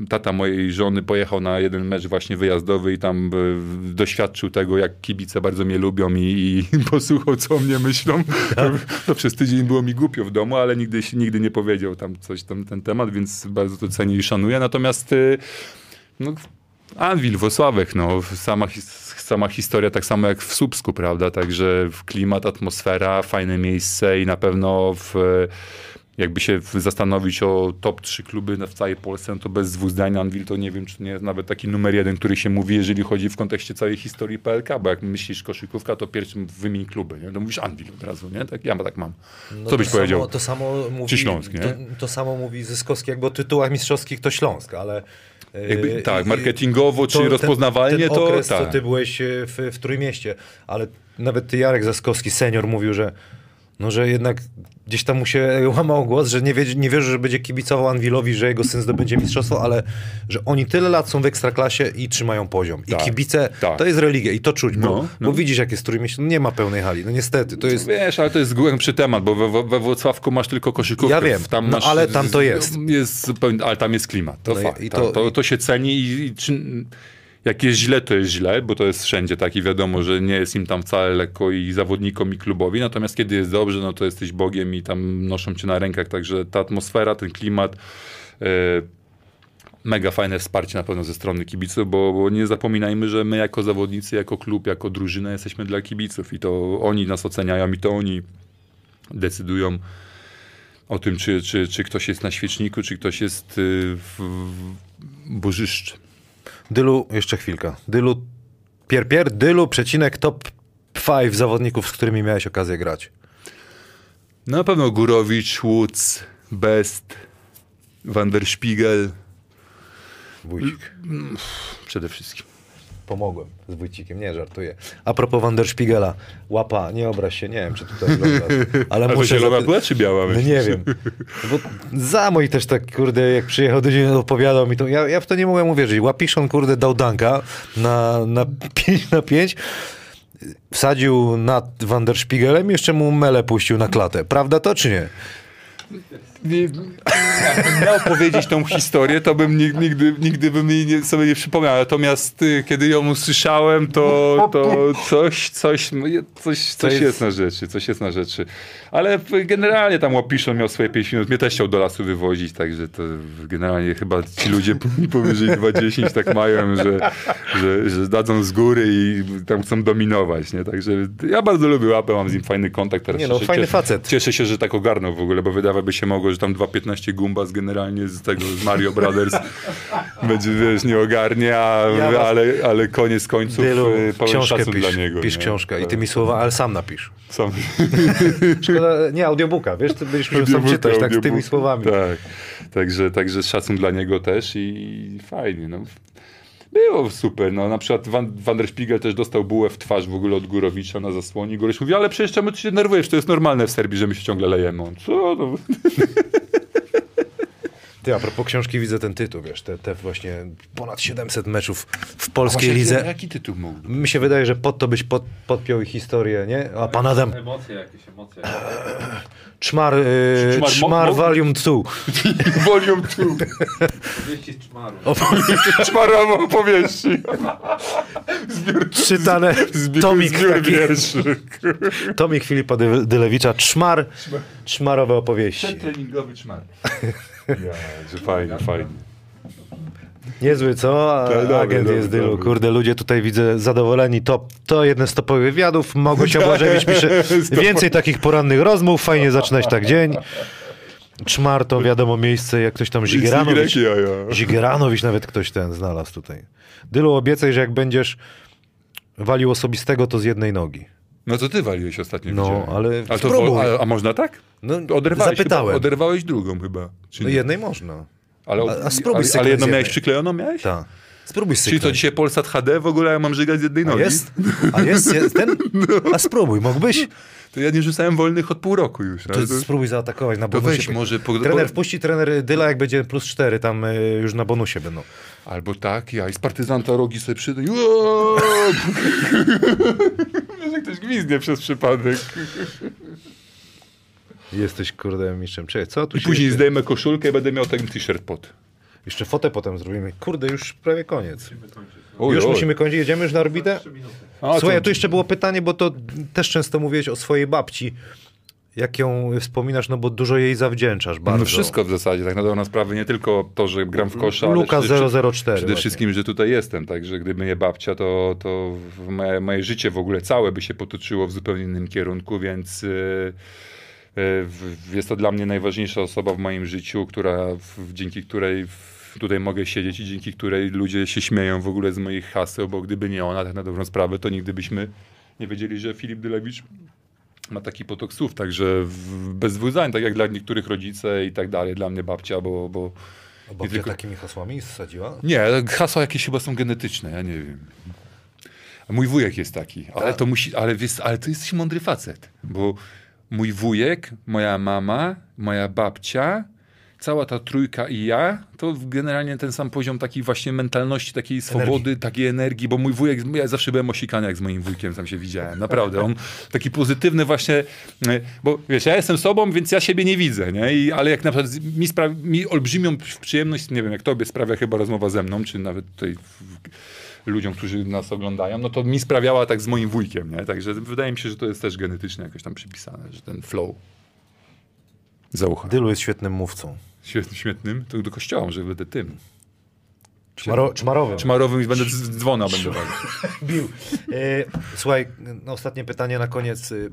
tata mojej żony pojechał na jeden mecz właśnie wyjazdowy i tam e, doświadczył tego, jak kibice bardzo mnie lubią i, i posłuchał, co o mnie myślą. To, to przez tydzień było mi głupio w domu, ale nigdy, nigdy nie powiedział tam coś tam ten temat, więc bardzo to cenię i szanuję. Natomiast y, no, Anwil, Włosławek, no, sama, his- sama historia tak samo jak w Słupsku, prawda? Także klimat, atmosfera, fajne miejsce i na pewno w, jakby się zastanowić o top 3 kluby w całej Polsce, no to bez dwóch zdań Anwil to nie wiem, czy nie jest nawet taki numer jeden, który się mówi, jeżeli chodzi w kontekście całej historii PLK, bo jak myślisz koszykówka, to pierwszym wymień kluby, nie? To mówisz Anwil od razu, nie? Tak, ja tak mam. No Co byś to powiedział? Samo, to samo mówi, Śląsk, nie? To, to samo mówi Zyskowski, jak o tytułach mistrzowskich to Śląsk, ale... e, Jakby, tak, i- marketingowo czy ten- rozpoznawalnie ten to okres, tak. co ty byłeś e, w, w Trójmieście, ale nawet ty Jarek Zaskowski, senior, mówił, że no, że jednak gdzieś tam mu się łamał głos, że nie, wie, nie wierzy, że będzie kibicował Anwilowi, że jego syn zdobędzie mistrzostwo, ale że oni tyle lat są w Ekstraklasie i trzymają poziom. I Tak, kibice, tak. to jest religia i to czuć, bo, No, no. bo widzisz, jak jest Trójmieście, no nie ma pełnej hali, no niestety, to jest... Wiesz, ale to jest głębszy temat, bo we, we Włocławku masz tylko koszykówkę. Ja wiem, tam no masz, ale tam to jest. jest ale tam jest klimat, to No fakt. i to, to, to się ceni i, i czy, jak jest źle, to jest źle, bo to jest wszędzie tak i wiadomo, że nie jest im tam wcale lekko i zawodnikom i klubowi, natomiast kiedy jest dobrze, no to jesteś Bogiem i tam noszą cię na rękach, także ta atmosfera, ten klimat... e, Mega fajne wsparcie na pewno ze strony kibiców, bo, bo nie zapominajmy, że my jako zawodnicy, jako klub, jako drużyna jesteśmy dla kibiców i to oni nas oceniają i to oni decydują o tym, czy, czy, czy ktoś jest na świeczniku, czy ktoś jest y, w, w bożyszcz. Dylu, jeszcze chwilkę. Dylu, pier, pier, Dylu, przecinek, top 5 zawodników, z którymi miałeś okazję grać. Na pewno Górowicz, Woods, Best, Van der Spiegel, Wójcik. przede wszystkim. Pomogłem z Wójcikiem, nie żartuję. A propos Van der Spiegela, łapa, nie obraź się, nie wiem, czy tutaj oglądasz, ale A muszę... zielona była, czy biała? No nie wiem. Bo za mój też tak, kurde, jak przyjechał do mnie, opowiadał mi to. Ja, ja w to nie mogłem uwierzyć. Łapiszon, kurde, dał danka na, na 5 na 5. Wsadził nad Van der Spiegelem, jeszcze mu mele puścił na klatę. Prawda to, czy nie? Nie, jakbym miał powiedzieć tą historię, to bym nig- nigdy, nigdy bym jej nie, sobie nie przypomniał. Natomiast y, kiedy ją usłyszałem, to, to coś, coś, coś, coś jest- jest na rzeczy, coś jest na rzeczy. Ale generalnie tam Łapiszon miał swoje 5 minut. Mnie też chciał do lasu wywozić, także to generalnie chyba ci ludzie powyżej 2.10 tak mają, że, że, że dadzą z góry i tam chcą dominować, nie? Także ja bardzo lubię Łapę, mam z nim fajny kontakt. Teraz Nie no, fajny cieszę- facet. Cieszę się, że tak ogarnął w ogóle, bo wydawałoby się mogło, że tam 2.15 Gumbas generalnie z tego, z Mario Brothers będzie, wiesz, nie ogarnie, a, Ja ale, ale koniec końców Dylu, pełen książkę pisz, dla niego. pisz nie? książkę i tymi słowa, ale sam napisz. Sam, Szkoda, nie, audiobooka, wiesz, ty będziesz musiał sam czytać, tak z tymi słowami. Tak, także, także szacun dla niego też i fajnie, no. Było super, no na przykład Van, Van der Spiegel też dostał bułę w twarz w ogóle od Górowicza na zasłonie. Górowicz mówi, ale przecież czemu ty się denerwujesz, to jest normalne w Serbii, że my się ciągle lejemy. On, co? No, Ty, a propos książki widzę ten tytuł, wiesz, te, te właśnie ponad 700 meczów w polskiej Właśnie, lidze. Jaki tytuł mógł? być? Mi się wydaje, że pod to byś pod, podpiął ich historię, nie? A pan Adam, Emocje jakieś, emocje. Czmar, yy, Czmar czmar, Volume 2. Volume 2. Wieści z czmaru. Czmarowo opowieści. Czytane, Zbiór, tomik zbiór taki, tomik Filipa Dy- Dylewicza, Czmar, czmarowe opowieści. Treningowy czmar. Ja, fajnie, fajnie. Niezły, co? A, Tak, dobry, Agent dobry, jest dylu. Kurde, ludzie tutaj widzę zadowoleni. To, to jeden z topowych wywiadów. Małgosia Błażewicz pisze więcej takich porannych rozmów. Fajnie zaczynać tak dzień. Czmar to wiadomo miejsce, jak ktoś tam ja. Zigieranowicz nawet ktoś ten znalazł tutaj. Dylu, obiecaj, że jak będziesz walił osobistego, to z jednej nogi. No to ty waliłeś ostatnio. No, widziałem. ale a, to, a, a można tak? No, Oderwałeś, zapytałem. Chyba, oderwałeś drugą chyba. No jednej można. ale, a- a spróbuj ale, ale jedną miałeś przyklejoną, miałeś? Tak. Spróbuj Czyli to syknąć. dzisiaj Polsat HD w ogóle ja mam żygać z jednej A nogi? jest? A jest, jest ten? A spróbuj, mógłbyś? To ja nie rzucałem wolnych od pół roku już. To to- spróbuj zaatakować na To bonusie. weź może... Po, Trener wpuści, trener Dyla, jak będzie plus 4, tam y, już na bonusie będą. Albo tak, ja i z partyzanta rogi sobie przyjdę. Że ktoś gwizdnie przez przypadek. Jesteś, kurde, mistrzem. Czekaj, co tu I się później jeszcze... zdejmę koszulkę i będę miał ten t-shirt pod. Jeszcze fotę potem zrobimy. Kurde, już prawie koniec. Musimy kończyć. Oj, już oj. musimy kończyć, jedziemy już na orbitę? Słuchaj, to- tu jeszcze było pytanie, bo to też często mówiłeś o swojej babci. Jak ją wspominasz, no bo dużo jej zawdzięczasz bardzo. No wszystko w zasadzie, tak na dobrą sprawę, nie tylko to, że gram w kosza, ale Luka przede, 004. przede właśnie. wszystkim, że tutaj jestem, także gdyby nie babcia, to, to moje, moje życie w ogóle całe by się potoczyło w zupełnie innym kierunku, więc yy, yy, jest to dla mnie najważniejsza osoba w moim życiu, która, w, dzięki której w, tutaj mogę siedzieć i dzięki której ludzie się śmieją w ogóle z moich haseł, bo gdyby nie ona, tak na dobrą sprawę, to nigdy byśmy nie wiedzieli, że Filip Dylewicz ma taki potok słów, także w- bez wyznań, tak jak dla niektórych rodzice i tak dalej, dla mnie babcia, bo, bo A Babcia tylko- takimi hasłami zsadziła? nie, hasła jakieś chyba są genetyczne, ja nie wiem. Mój wujek jest taki, ale Tak. to musi, ale wiesz, ale to jesteś mądry facet, bo mój wujek, moja mama, moja babcia, cała ta trójka i ja, to generalnie ten sam poziom takiej właśnie mentalności, takiej swobody, takiej energii, bo mój wujek, ja zawsze byłem osikany jak z moim wujkiem, tam się widziałem, naprawdę, on taki pozytywny właśnie, e, bo wiesz, ja jestem sobą, więc ja siebie nie widzę, nie? I, ale jak na przykład mi, spra- mi olbrzymią przyjemność, nie wiem, jak tobie sprawia chyba rozmowa ze mną, czy nawet tutaj w, ludziom, którzy nas oglądają, no to mi sprawiała tak z moim wujkiem, nie? Także wydaje mi się, że to jest też genetycznie jakoś tam przypisane, że ten flow za ucha. Dylu jest świetnym mówcą. Świetnym, to do kościoła może będę tym. Czmaro, czmarowym. Czmarowym i będę z dzwona będę walił. Bił. E, słuchaj, no, ostatnie pytanie na koniec. Y,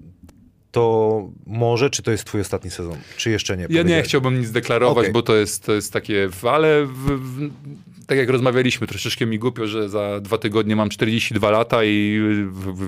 To może, czy to jest twój ostatni sezon? Czy jeszcze nie? Ja nie chciałbym nic deklarować, Okej. bo to jest, to jest takie, ale w, w, tak jak rozmawialiśmy, troszeczkę mi głupio, że za dwa tygodnie mam 42 lata i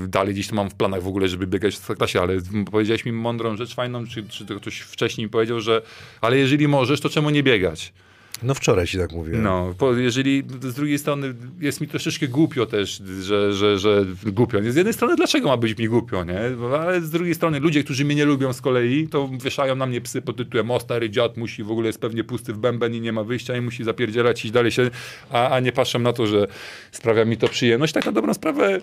dalej gdzieś to mam w planach w ogóle, żeby biegać w klasie, ale powiedziałeś mi mądrą rzecz fajną, czy, czy to ktoś wcześniej powiedział, że ale jeżeli możesz, to czemu nie biegać? No wczoraj ci tak mówiłem. No, jeżeli z drugiej strony jest mi troszeczkę głupio też, że, że, że głupio. Z jednej strony dlaczego ma być mi głupio, nie? Ale z drugiej strony ludzie, którzy mnie nie lubią z kolei, to wieszają na mnie psy pod tytułem o stary dziad musi w ogóle jest pewnie pusty w bęben i nie ma wyjścia i musi zapierdzielać i dalej się, a, a nie patrzę na to, że sprawia mi to przyjemność. Tak na dobrą sprawę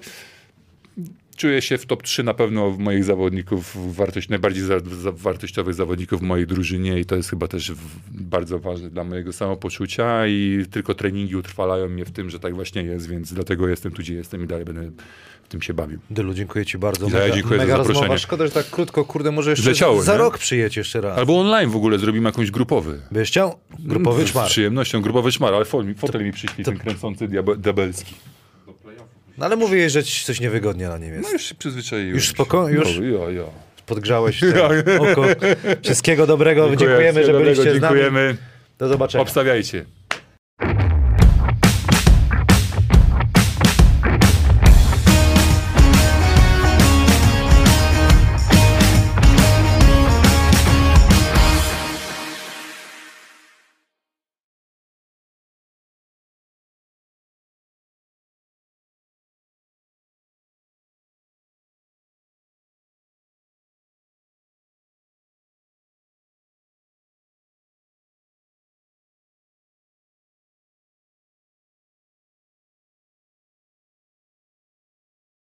czuję się w top 3 na pewno w moich zawodników, wartość, najbardziej za, za, wartościowych zawodników w mojej drużynie i to jest chyba też w, bardzo ważne dla mojego samopoczucia i tylko treningi utrwalają mnie w tym, że tak właśnie jest, więc dlatego jestem tu, gdzie jestem i dalej będę w tym się bawił. Dylu, dziękuję ci bardzo. Ja mega, dziękuję za mega zaproszenie. rozmowa. Szkoda, że tak krótko, kurde, może jeszcze za nie? rok przyjedź jeszcze raz. Albo online w ogóle zrobimy jakąś grupowy. Byś chciał? Grupowy Z czmar. przyjemnością, grupowy czmar, ale fotel, mi przyśli, ten kręcący diabe, diabelski. No ale mówiłeś, że ci coś niewygodnie na nim jest. No już się przyzwyczaiłem. Już spoko- już? No, jo, jo. Podgrzałeś oko. Wszystkiego dobrego. Dziękujemy, że Wszystkiego byliście dobrego, z nami. Dziękujemy. Do zobaczenia. Obstawiajcie.